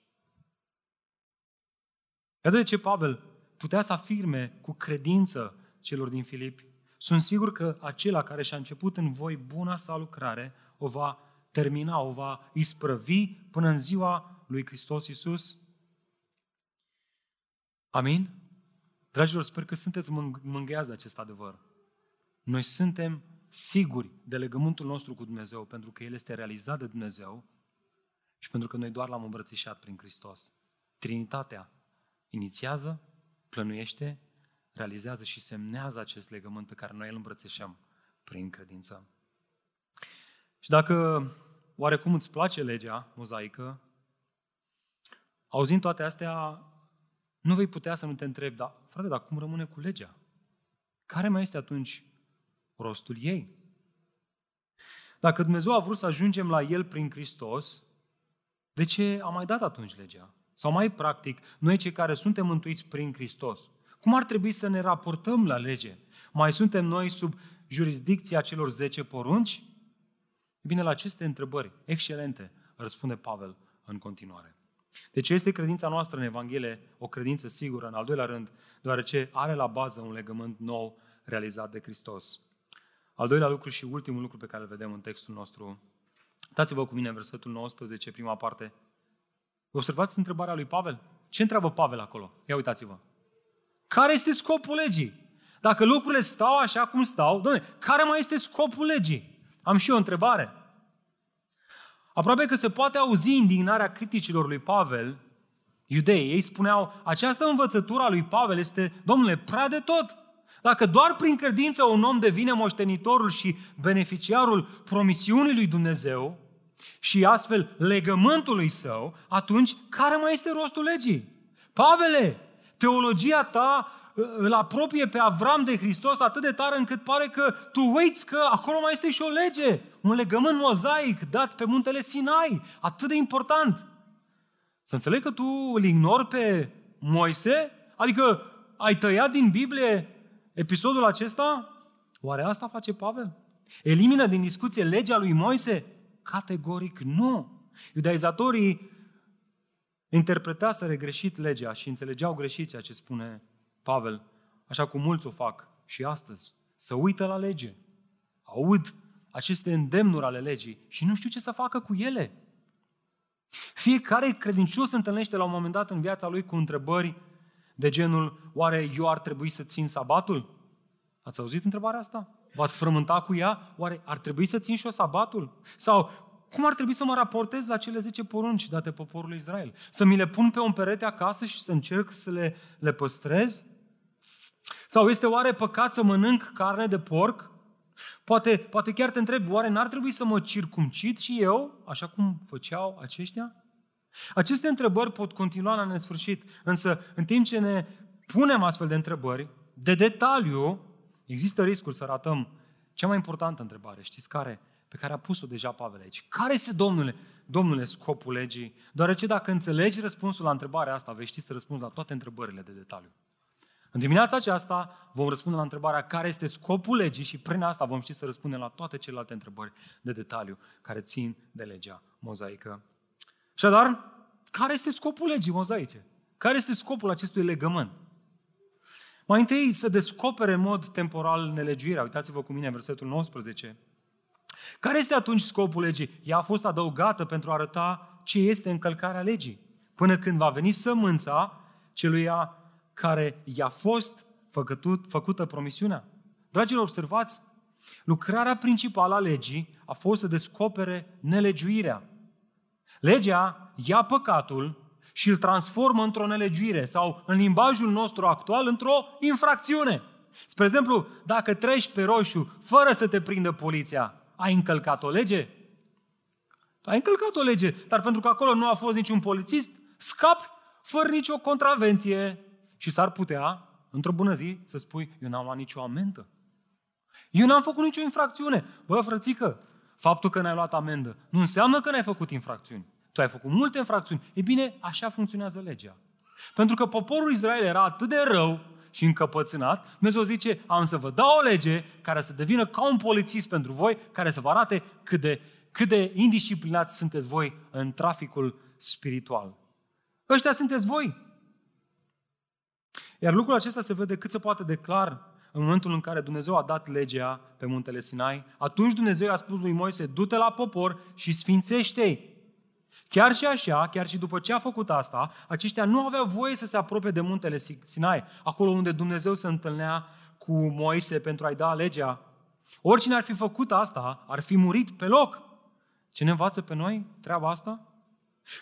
Iată de ce Pavel putea să afirme cu credință celor din Filipi, sunt sigur că acela care și-a început în voi buna sa lucrare o va termina, o va isprăvi până în ziua lui Hristos Iisus. Amin? Dragilor, sper că sunteți mângâiați de acest adevăr. Noi suntem siguri de legământul nostru cu Dumnezeu, pentru că El este realizat de Dumnezeu și pentru că noi doar l-am îmbrățișat prin Hristos. Trinitatea inițiază, plănuiește, realizează și semnează acest legământ pe care noi îl îmbrățișăm prin credință. Și dacă oarecum îți place legea mozaică, auzind toate astea, nu vei putea să nu te întrebi, dar frate, dar cum rămâne cu legea? Care mai este atunci rostul ei? Dacă Dumnezeu a vrut să ajungem la El prin Hristos, de ce a mai dat atunci legea? Sau mai practic, noi cei care suntem mântuiți prin Hristos, cum ar trebui să ne raportăm la lege? Mai suntem noi sub jurisdicția celor 10 porunci? Bine, la aceste întrebări excelente răspunde Pavel în continuare. Deci este credința noastră în Evanghelie o credință sigură, în al doilea rând, deoarece are la bază un legământ nou realizat de Hristos. Al doilea lucru și ultimul lucru pe care îl vedem în textul nostru, dați-vă cu mine versetul 19, prima parte. Observați întrebarea lui Pavel? Ce întreabă Pavel acolo? Ia uitați-vă. Care este scopul legii? Dacă lucrurile stau așa cum stau, doamne, care mai este scopul legii? Am și eu o întrebare. Aproape că se poate auzi indignarea criticilor lui Pavel, iudei. Ei spuneau, această învățătură a lui Pavel este, domnule, prea de tot. Dacă doar prin credință un om devine moștenitorul și beneficiarul promisiunii lui Dumnezeu și astfel legământului său, atunci care mai este rostul legii? Pavele, teologia ta îl apropie pe Avram de Hristos atât de tare încât pare că tu uiți că acolo mai este și o lege, un legământ mozaic dat pe muntele Sinai, atât de important. Să înțeleg că tu îl ignori pe Moise? Adică ai tăiat din Biblie episodul acesta? Oare asta face Pavel? Elimină din discuție legea lui Moise? Categoric nu. Iudaizatorii interpretaseră greșit legea și înțelegeau greșit ceea ce spune Pavel, așa cum mulți o fac și astăzi, să uită la lege. Aud aceste îndemnuri ale legii și nu știu ce să facă cu ele. Fiecare credincios se întâlnește la un moment dat în viața lui cu întrebări de genul, oare eu ar trebui să țin sabatul? Ați auzit întrebarea asta? V-ați frământa cu ea? Oare ar trebui să țin și eu sabatul? Sau cum ar trebui să mă raportez la cele 10 porunci date poporului Israel? Să mi le pun pe un perete acasă și să încerc să le, le păstrez? Sau este oare păcat să mănânc carne de porc? Poate, poate chiar te întreb, oare n-ar trebui să mă circumcit și eu, așa cum făceau aceștia? Aceste întrebări pot continua la nesfârșit, însă în timp ce ne punem astfel de întrebări, de detaliu, există riscul să ratăm cea mai importantă întrebare. Știți care? Pe care a pus-o deja Pavel aici. Care este, Domnule, Domnule, scopul legii? Deoarece dacă înțelegi răspunsul la întrebarea asta, vei ști să răspunzi la toate întrebările de detaliu. În dimineața aceasta vom răspunde la întrebarea care este scopul legii și prin asta vom ști să răspundem la toate celelalte întrebări de detaliu care țin de legea mozaică. Așadar, care este scopul legii mozaice? Care este scopul acestui legământ? Mai întâi să descopere în mod temporal nelegiuirea. Uitați-vă cu mine în versetul 19. Care este atunci scopul legii? Ea a fost adăugată pentru a arăta ce este încălcarea legii. Până când va veni sămânța celuia care i-a fost făcătut, făcută promisiunea. Dragilor, observați, lucrarea principală a legii a fost să descopere nelegiuirea. Legea ia păcatul și îl transformă într-o nelegiuire sau, în limbajul nostru actual, într-o infracțiune. Spre exemplu, dacă treci pe roșu fără să te prindă poliția, ai încălcat o lege? Ai încălcat o lege, dar pentru că acolo nu a fost niciun polițist, scapi fără nicio contravenție. Și s-ar putea, într-o bună zi, să spui, eu n-am luat nicio amendă. Eu n-am făcut nicio infracțiune. Bă, frățică, faptul că n-ai luat amendă nu înseamnă că n-ai făcut infracțiuni. Tu ai făcut multe infracțiuni. E bine, așa funcționează legea. Pentru că poporul Israel era atât de rău și încăpățânat, Dumnezeu zice, am să vă dau o lege care să devină ca un polițist pentru voi, care să vă arate cât de, cât de indisciplinați sunteți voi în traficul spiritual. Ăștia sunteți voi. Iar lucrul acesta se vede cât se poate de clar în momentul în care Dumnezeu a dat legea pe muntele Sinai. Atunci Dumnezeu a spus lui Moise, du-te la popor și sfințește-i. Chiar și așa, chiar și după ce a făcut asta, aceștia nu aveau voie să se apropie de muntele Sinai, acolo unde Dumnezeu se întâlnea cu Moise pentru a-i da legea. Oricine ar fi făcut asta, ar fi murit pe loc. Ce ne învață pe noi treaba asta?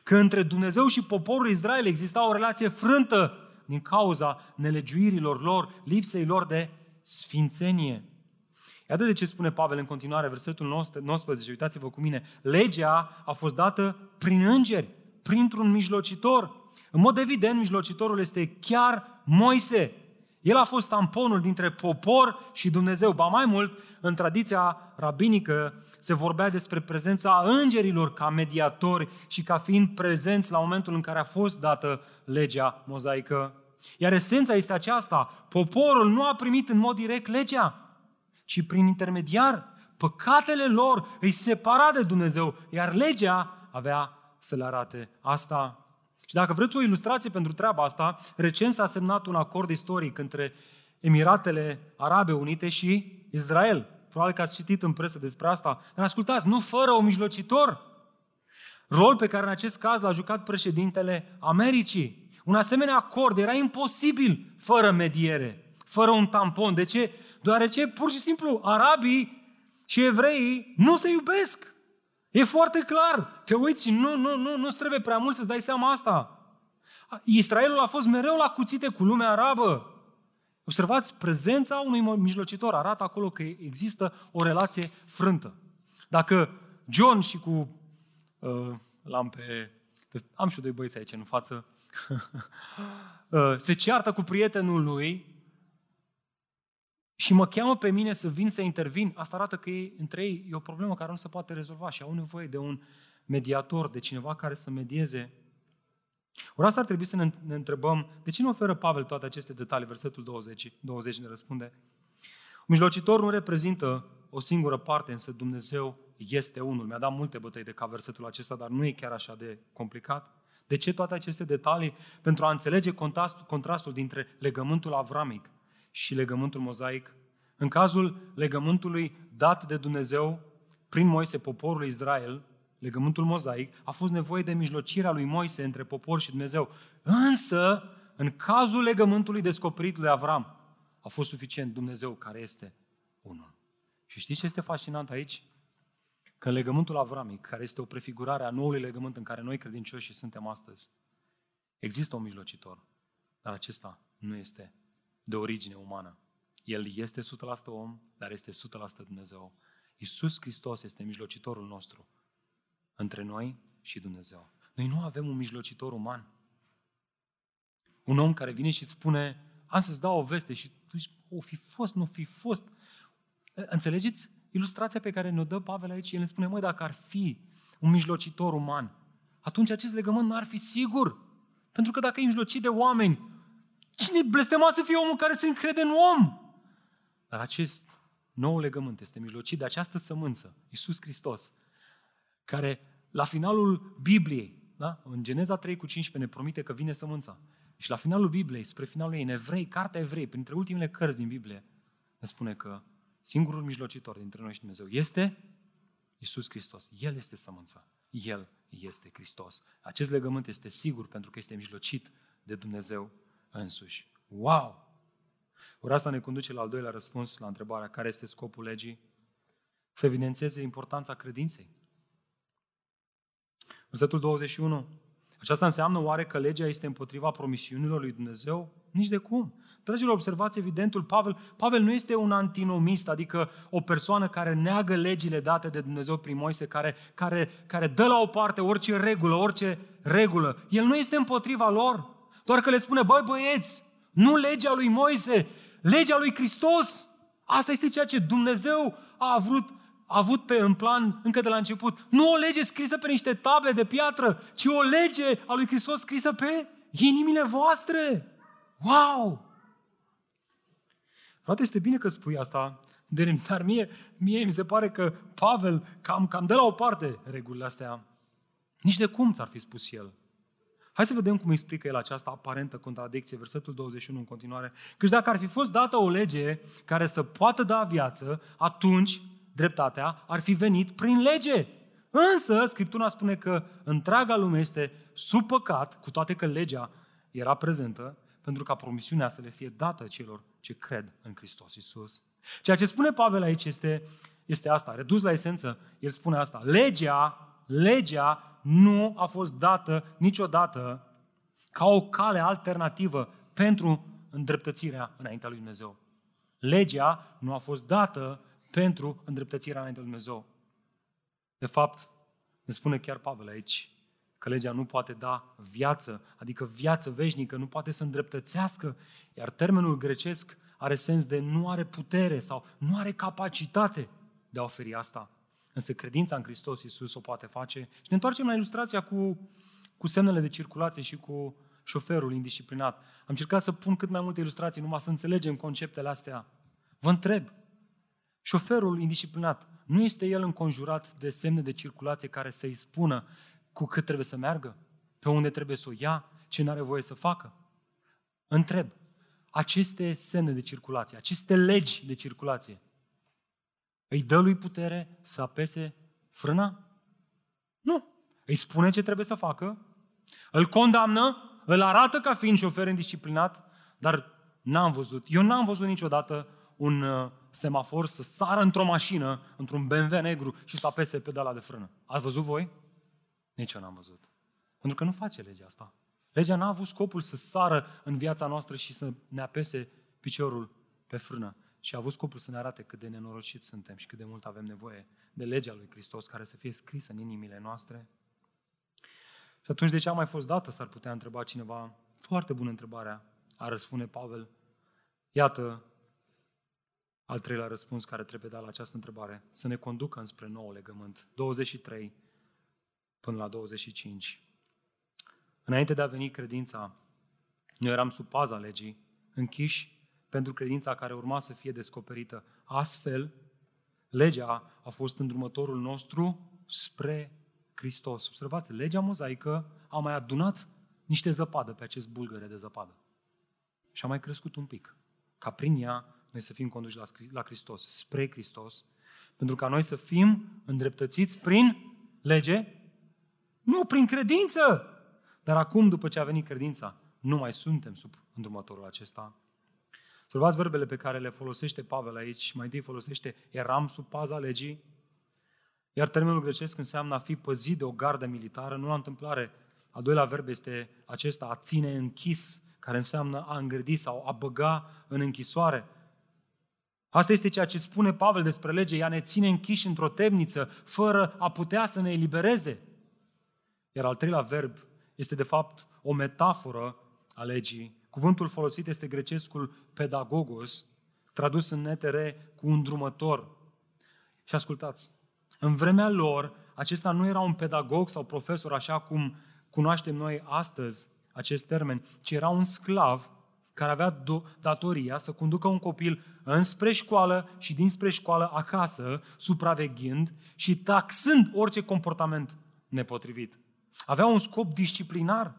Că între Dumnezeu și poporul Israel exista o relație frântă din cauza nelegiuirilor lor, lipsei lor de sfințenie. Iată de ce spune Pavel în continuare, versetul 19, uitați-vă cu mine, legea a fost dată prin îngeri, printr-un mijlocitor. În mod evident, mijlocitorul este chiar Moise. El a fost tamponul dintre popor și Dumnezeu. Ba mai mult, în tradiția rabinică se vorbea despre prezența îngerilor ca mediatori și ca fiind prezenți la momentul în care a fost dată legea mozaică. Iar esența este aceasta. Poporul nu a primit în mod direct legea, ci prin intermediar. Păcatele lor îi separa de Dumnezeu, iar legea avea să le arate asta. Și dacă vreți o ilustrație pentru treaba asta, recent s-a semnat un acord istoric între Emiratele Arabe Unite și Israel. Probabil că ați citit în presă despre asta. Dar ascultați, nu fără un mijlocitor. Rol pe care în acest caz l-a jucat președintele Americii. Un asemenea acord era imposibil fără mediere, fără un tampon. De ce? Deoarece pur și simplu arabii și evreii nu se iubesc. E foarte clar. Te uiți și nu, nu, nu, nu trebuie prea mult să-ți dai seama asta. Israelul a fost mereu la cuțite cu lumea arabă. Observați, prezența unui mijlocitor arată acolo că există o relație frântă. Dacă John și cu... Uh, l-am pe, pe... Am și eu doi băieți aici în față. uh, se ceartă cu prietenul lui și mă cheamă pe mine să vin să intervin, asta arată că ei, între ei e o problemă care nu se poate rezolva și au nevoie de un mediator, de cineva care să medieze. Ori asta ar trebui să ne, ne întrebăm, de ce nu oferă Pavel toate aceste detalii? Versetul 20, 20 ne răspunde. Un mijlocitor nu reprezintă o singură parte, însă Dumnezeu este unul. Mi-a dat multe bătăi de ca versetul acesta, dar nu e chiar așa de complicat. De ce toate aceste detalii? Pentru a înțelege contrastul, contrastul dintre legământul avramic și legământul mozaic. În cazul legământului dat de Dumnezeu prin Moise poporul Israel, legământul mozaic, a fost nevoie de mijlocirea lui Moise între popor și Dumnezeu. Însă, în cazul legământului descoperit lui Avram, a fost suficient Dumnezeu care este unul. Și știți ce este fascinant aici? Că în legământul avramic, care este o prefigurare a noului legământ în care noi credincioși suntem astăzi, există un mijlocitor, dar acesta nu este de origine umană. El este 100% om, dar este 100% Dumnezeu. Iisus Hristos este mijlocitorul nostru între noi și Dumnezeu. Noi nu avem un mijlocitor uman. Un om care vine și îți spune, am să-ți dau o veste și tu zici, o fi fost, nu fi fost. Înțelegeți ilustrația pe care ne-o dă Pavel aici? El ne spune, măi, dacă ar fi un mijlocitor uman, atunci acest legământ n-ar fi sigur. Pentru că dacă e mijlocit de oameni, Cine blestema să fie omul care se încrede în om? Dar acest nou legământ este mijlocit de această sămânță, Iisus Hristos, care la finalul Bibliei, da? în Geneza 3 cu 15 ne promite că vine sămânța. Și la finalul Bibliei, spre finalul ei, în Evrei, Cartea Evrei, printre ultimele cărți din Biblie, ne spune că singurul mijlocitor dintre noi și Dumnezeu este Iisus Hristos. El este sămânța. El este Hristos. Acest legământ este sigur pentru că este mijlocit de Dumnezeu însuși. Wow! Ori asta ne conduce la al doilea răspuns la întrebarea care este scopul legii? Să evidențieze importanța credinței. Versetul 21. Aceasta înseamnă oare că legea este împotriva promisiunilor lui Dumnezeu? Nici de cum. Dragilor, observați evidentul Pavel. Pavel nu este un antinomist, adică o persoană care neagă legile date de Dumnezeu prin Moise, care, care, care dă la o parte orice regulă, orice regulă. El nu este împotriva lor. Doar că le spune, băi băieți, nu legea lui Moise, legea lui Hristos. Asta este ceea ce Dumnezeu a vrut a avut pe în plan încă de la început. Nu o lege scrisă pe niște table de piatră, ci o lege a lui Hristos scrisă pe inimile voastre. Wow! Frate, este bine că spui asta, dar mie, mie mi se pare că Pavel cam, cam de la o parte regulile astea. Nici de cum ți-ar fi spus el. Hai să vedem cum explică el această aparentă contradicție, versetul 21 în continuare. Căci dacă ar fi fost dată o lege care să poată da viață, atunci dreptatea ar fi venit prin lege. Însă, Scriptura spune că întreaga lume este sub păcat, cu toate că legea era prezentă, pentru ca promisiunea să le fie dată celor ce cred în Hristos Iisus. Ceea ce spune Pavel aici este, este asta, redus la esență, el spune asta. Legea legea nu a fost dată niciodată ca o cale alternativă pentru îndreptățirea înaintea lui Dumnezeu. Legea nu a fost dată pentru îndreptățirea înaintea lui Dumnezeu. De fapt, ne spune chiar Pavel aici că legea nu poate da viață, adică viață veșnică, nu poate să îndreptățească, iar termenul grecesc are sens de nu are putere sau nu are capacitate de a oferi asta. Însă credința în Hristos Iisus o poate face. Și ne întoarcem la ilustrația cu, cu semnele de circulație și cu șoferul indisciplinat. Am încercat să pun cât mai multe ilustrații, numai să înțelegem conceptele astea. Vă întreb, șoferul indisciplinat, nu este el înconjurat de semne de circulație care să-i spună cu cât trebuie să meargă, pe unde trebuie să o ia, ce nu are voie să facă? Întreb, aceste semne de circulație, aceste legi de circulație, îi dă lui putere să apese frâna? Nu. Îi spune ce trebuie să facă, îl condamnă, îl arată ca fiind șofer indisciplinat, dar n-am văzut, eu n-am văzut niciodată un uh, semafor să sară într-o mașină, într-un BMW negru și să apese pedala de frână. Ați văzut voi? Nici eu n-am văzut. Pentru că nu face legea asta. Legea n-a avut scopul să sară în viața noastră și să ne apese piciorul pe frână, și a avut scopul să ne arate cât de nenorociți suntem și cât de mult avem nevoie de legea lui Hristos care să fie scrisă în inimile noastre. Și atunci de ce a mai fost dată, s-ar putea întreba cineva. Foarte bună întrebarea, a răspunde Pavel. Iată al treilea răspuns care trebuie dat la această întrebare. Să ne conducă înspre nou legământ. 23 până la 25. Înainte de a veni credința, noi eram sub paza legii, închiși pentru credința care urma să fie descoperită. Astfel, legea a fost îndrumătorul nostru spre Hristos. Observați, legea mozaică a mai adunat niște zăpadă pe acest bulgăre de zăpadă. Și a mai crescut un pic, ca prin ea noi să fim conduși la Hristos, spre Hristos, pentru ca noi să fim îndreptățiți prin lege, nu prin credință. Dar acum, după ce a venit credința, nu mai suntem sub îndrumătorul acesta. Observați verbele pe care le folosește Pavel aici. Mai întâi folosește eram sub paza legii, iar termenul grecesc înseamnă a fi păzit de o gardă militară. Nu la întâmplare, al doilea verb este acesta, a ține închis, care înseamnă a îngrădi sau a băga în închisoare. Asta este ceea ce spune Pavel despre lege. Ea ne ține închiși într-o temniță, fără a putea să ne elibereze. Iar al treilea verb este de fapt o metaforă a legii. Cuvântul folosit este grecescul pedagogos, tradus în netere cu un drumător. Și ascultați, în vremea lor, acesta nu era un pedagog sau profesor așa cum cunoaștem noi astăzi acest termen, ci era un sclav care avea datoria să conducă un copil înspre școală și dinspre școală acasă, supraveghind și taxând orice comportament nepotrivit. Avea un scop disciplinar.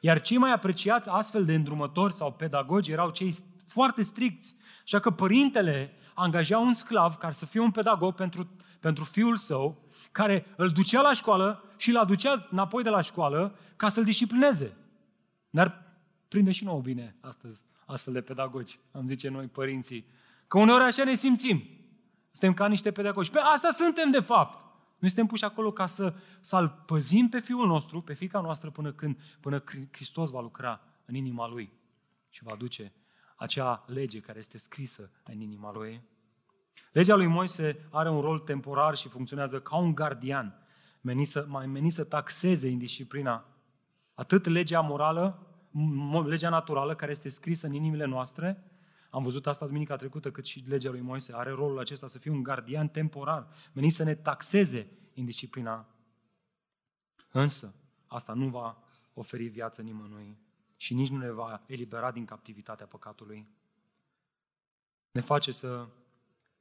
Iar cei mai apreciați astfel de îndrumători sau pedagogi erau cei foarte stricți. Așa că părintele angaja un sclav care să fie un pedagog pentru, pentru fiul său, care îl ducea la școală și îl aducea înapoi de la școală ca să-l disciplineze. Dar prinde și nouă bine astăzi astfel de pedagogi, am zice noi părinții. Că uneori așa ne simțim. Suntem ca niște pedagogi. Pe asta suntem de fapt. Noi suntem puși acolo ca să, să-L păzim pe Fiul nostru, pe fica noastră, până când până Hristos va lucra în inima Lui și va duce acea lege care este scrisă în inima Lui. Legea lui Moise are un rol temporar și funcționează ca un gardian, menit să, mai menit să taxeze indisciplina. Atât legea morală, legea naturală care este scrisă în inimile noastre, am văzut asta duminica trecută, cât și legea lui Moise are rolul acesta să fie un gardian temporar, menit să ne taxeze indisciplina. Însă, asta nu va oferi viață nimănui și nici nu ne va elibera din captivitatea păcatului. Ne face să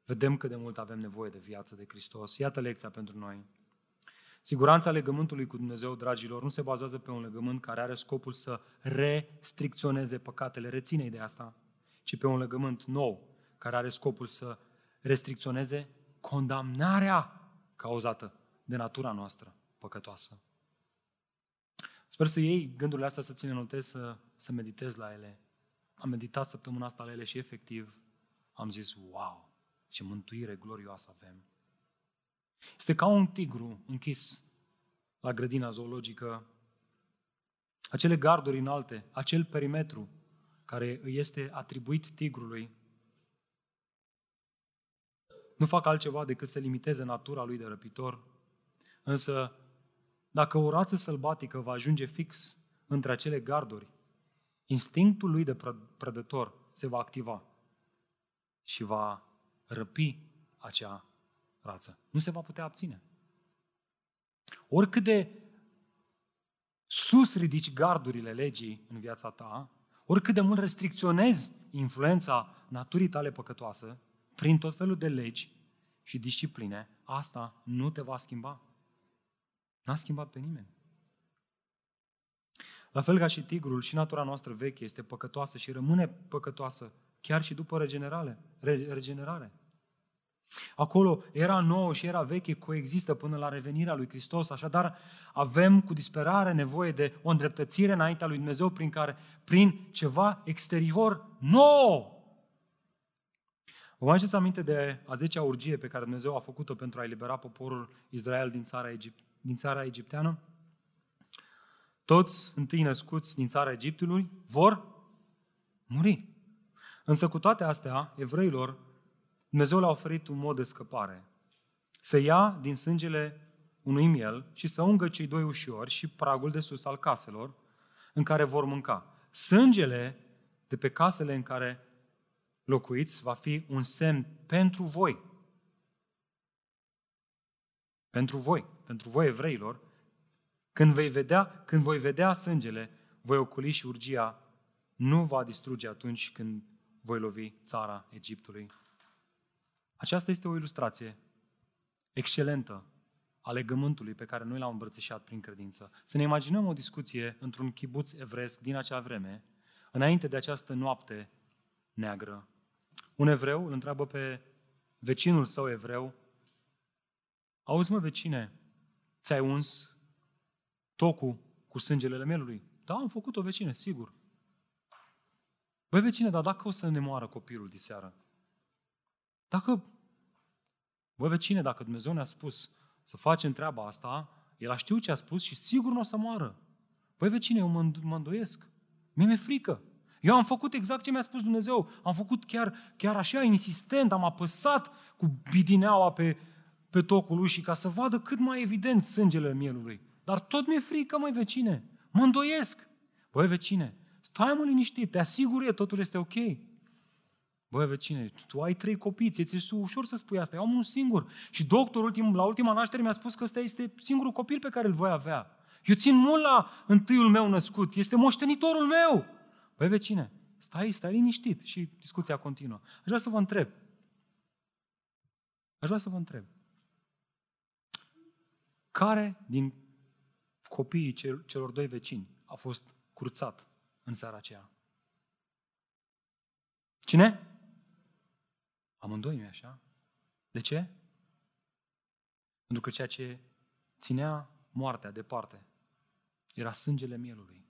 vedem cât de mult avem nevoie de viață de Hristos. Iată lecția pentru noi. Siguranța legământului cu Dumnezeu, dragilor, nu se bazează pe un legământ care are scopul să restricționeze păcatele. Reține de asta ci pe un legământ nou, care are scopul să restricționeze condamnarea cauzată de natura noastră păcătoasă. Sper să iei gândurile astea, să ține notez, să, să meditezi la ele. Am meditat săptămâna asta la ele și efectiv am zis, wow, ce mântuire glorioasă avem. Este ca un tigru închis la grădina zoologică. Acele garduri înalte, acel perimetru care îi este atribuit tigrului, nu fac altceva decât să limiteze natura lui de răpitor. Însă, dacă o rață sălbatică va ajunge fix între acele garduri, instinctul lui de prădător se va activa și va răpi acea rață. Nu se va putea abține. Oricât de sus ridici gardurile legii în viața ta, oricât de mult restricționezi influența naturii tale păcătoasă prin tot felul de legi și discipline, asta nu te va schimba. N-a schimbat pe nimeni. La fel ca și tigrul, și natura noastră veche este păcătoasă și rămâne păcătoasă chiar și după regenerare. regenerare. Acolo era nouă și era veche coexistă până la revenirea lui Hristos, așadar avem cu disperare nevoie de o îndreptățire înaintea lui Dumnezeu prin care, prin ceva exterior nou. Vă mai aduceți aminte de a zecea urgie pe care Dumnezeu a făcut-o pentru a elibera poporul Israel din țara, Egip- din țara egipteană? Toți întâi născuți din țara Egiptului vor muri. Însă cu toate astea, evreilor, Dumnezeu le-a oferit un mod de scăpare. Să ia din sângele unui miel și să ungă cei doi ușori și pragul de sus al caselor în care vor mânca. Sângele de pe casele în care locuiți va fi un semn pentru voi. Pentru voi, pentru voi evreilor, când, vei vedea, când voi vedea sângele, voi oculi și urgia nu va distruge atunci când voi lovi țara Egiptului. Aceasta este o ilustrație excelentă a legământului pe care noi l-am îmbrățișat prin credință. Să ne imaginăm o discuție într-un chibuț evresc din acea vreme, înainte de această noapte neagră. Un evreu îl întreabă pe vecinul său evreu, Auzi mă, vecine, ți-ai uns tocul cu sângele mielului? Da, am făcut-o, vecine, sigur. Băi, vecine, dar dacă o să ne moară copilul de seară? Dacă, băi, vecine, dacă Dumnezeu ne-a spus să facem treaba asta, El a știut ce a spus și sigur nu o să moară. Băi, vecine, eu mă, mă îndoiesc. Mie mi-e frică. Eu am făcut exact ce mi-a spus Dumnezeu. Am făcut chiar, chiar așa, insistent, am apăsat cu bidineaua pe, pe tocul lui și ca să vadă cât mai evident sângele mielului. Dar tot mi-e frică, mai vecine. Mă îndoiesc. Băi, vecine, stai mă liniștit, te asigur eu, totul este ok. Băi, vecine, tu ai trei copii, ți este ușor să spui asta, eu am un singur. Și doctorul ultim, la ultima naștere mi-a spus că ăsta este singurul copil pe care îl voi avea. Eu țin mult la întâiul meu născut, este moștenitorul meu. Băi, vecine, stai, stai liniștit și discuția continuă. Aș vrea să vă întreb. Aș vrea să vă întreb. Care din copiii celor doi vecini a fost curțat în seara aceea? Cine? Amândoi, nu așa? De ce? Pentru că ceea ce ținea moartea departe era sângele mielului,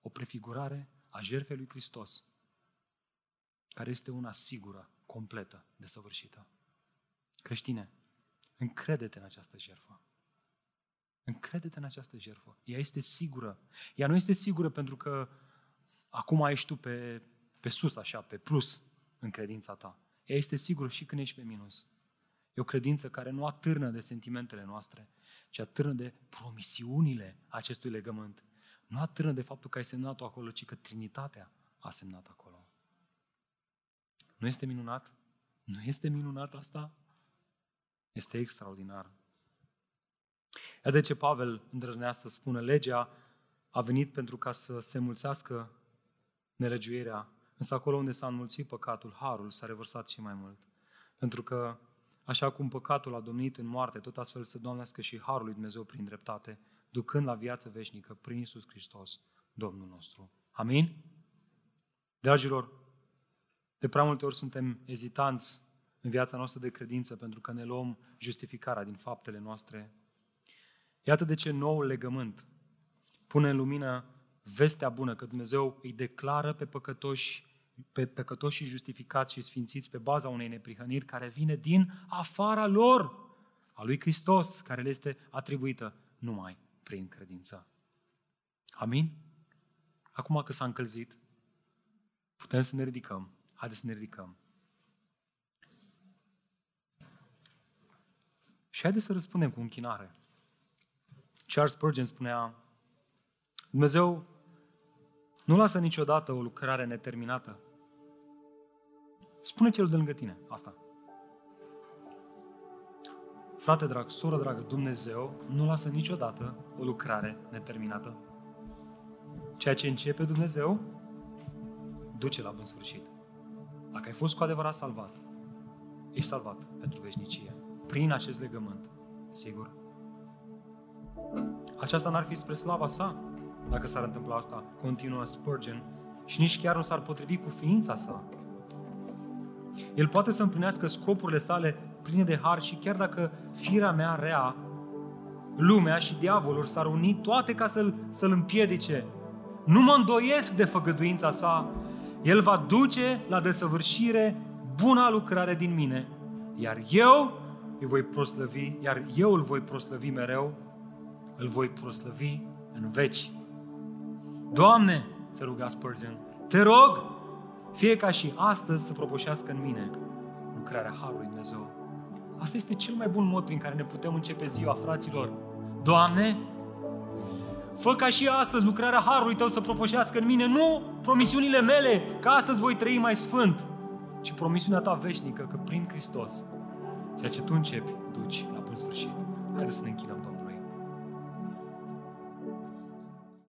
o prefigurare a jertfei lui Hristos, care este una sigură, completă, desăvârșită. Creștine, încredete în această jertfă. Încredete în această jertfă. Ea este sigură. Ea nu este sigură pentru că acum ești tu pe, pe sus, așa, pe plus în credința ta. Ea este sigură și când ești pe minus. E o credință care nu atârnă de sentimentele noastre, ci atârnă de promisiunile acestui legământ. Nu atârnă de faptul că ai semnat-o acolo, ci că Trinitatea a semnat acolo. Nu este minunat? Nu este minunat asta? Este extraordinar. Iar de ce Pavel îndrăznea să spună legea a venit pentru ca să se mulțească nelegiuirea, însă acolo unde s-a înmulțit păcatul, harul s-a revărsat și mai mult. Pentru că așa cum păcatul a domnit în moarte, tot astfel să domnească și harul lui Dumnezeu prin dreptate, ducând la viață veșnică prin Isus Hristos, Domnul nostru. Amin? Dragilor, de prea multe ori suntem ezitanți în viața noastră de credință pentru că ne luăm justificarea din faptele noastre. Iată de ce noul legământ pune în lumină vestea bună că Dumnezeu îi declară pe păcătoși pe păcătoșii justificați și sfințiți pe baza unei neprihăniri care vine din afara lor a lui Hristos, care le este atribuită numai prin credință. Amin? Acum că s-a încălzit, putem să ne ridicăm. Haideți să ne ridicăm. Și haideți să răspundem cu închinare. Charles Spurgeon spunea, Dumnezeu nu lasă niciodată o lucrare neterminată. Spune celul de lângă tine asta. Frate drag, soră dragă, Dumnezeu nu lasă niciodată o lucrare neterminată. Ceea ce începe Dumnezeu, duce la bun sfârșit. Dacă ai fost cu adevărat salvat, ești salvat pentru veșnicie. Prin acest legământ, sigur. Aceasta n-ar fi spre slava sa, dacă s-ar întâmpla asta, continuă Spurgeon, și nici chiar nu s-ar potrivi cu ființa sa. El poate să împlinească scopurile sale pline de har și chiar dacă firea mea rea, lumea și diavolul s-ar uni toate ca să-l, să-l împiedice. Nu mă îndoiesc de făgăduința sa. El va duce la desăvârșire buna lucrare din mine, iar eu îi voi proslăvi, iar eu îl voi proslăvi mereu, îl voi proslăvi în veci. Doamne, se ruga Spurgeon, te rog, fie ca și astăzi să propoșească în mine lucrarea Harului Dumnezeu. Asta este cel mai bun mod prin care ne putem începe ziua, fraților. Doamne, fă ca și astăzi lucrarea Harului Tău să propoșească în mine, nu promisiunile mele, că astăzi voi trăi mai sfânt, ci promisiunea Ta veșnică, că prin Hristos, ceea ce Tu începi, duci la bun sfârșit. Haideți să ne închinăm, Doamne.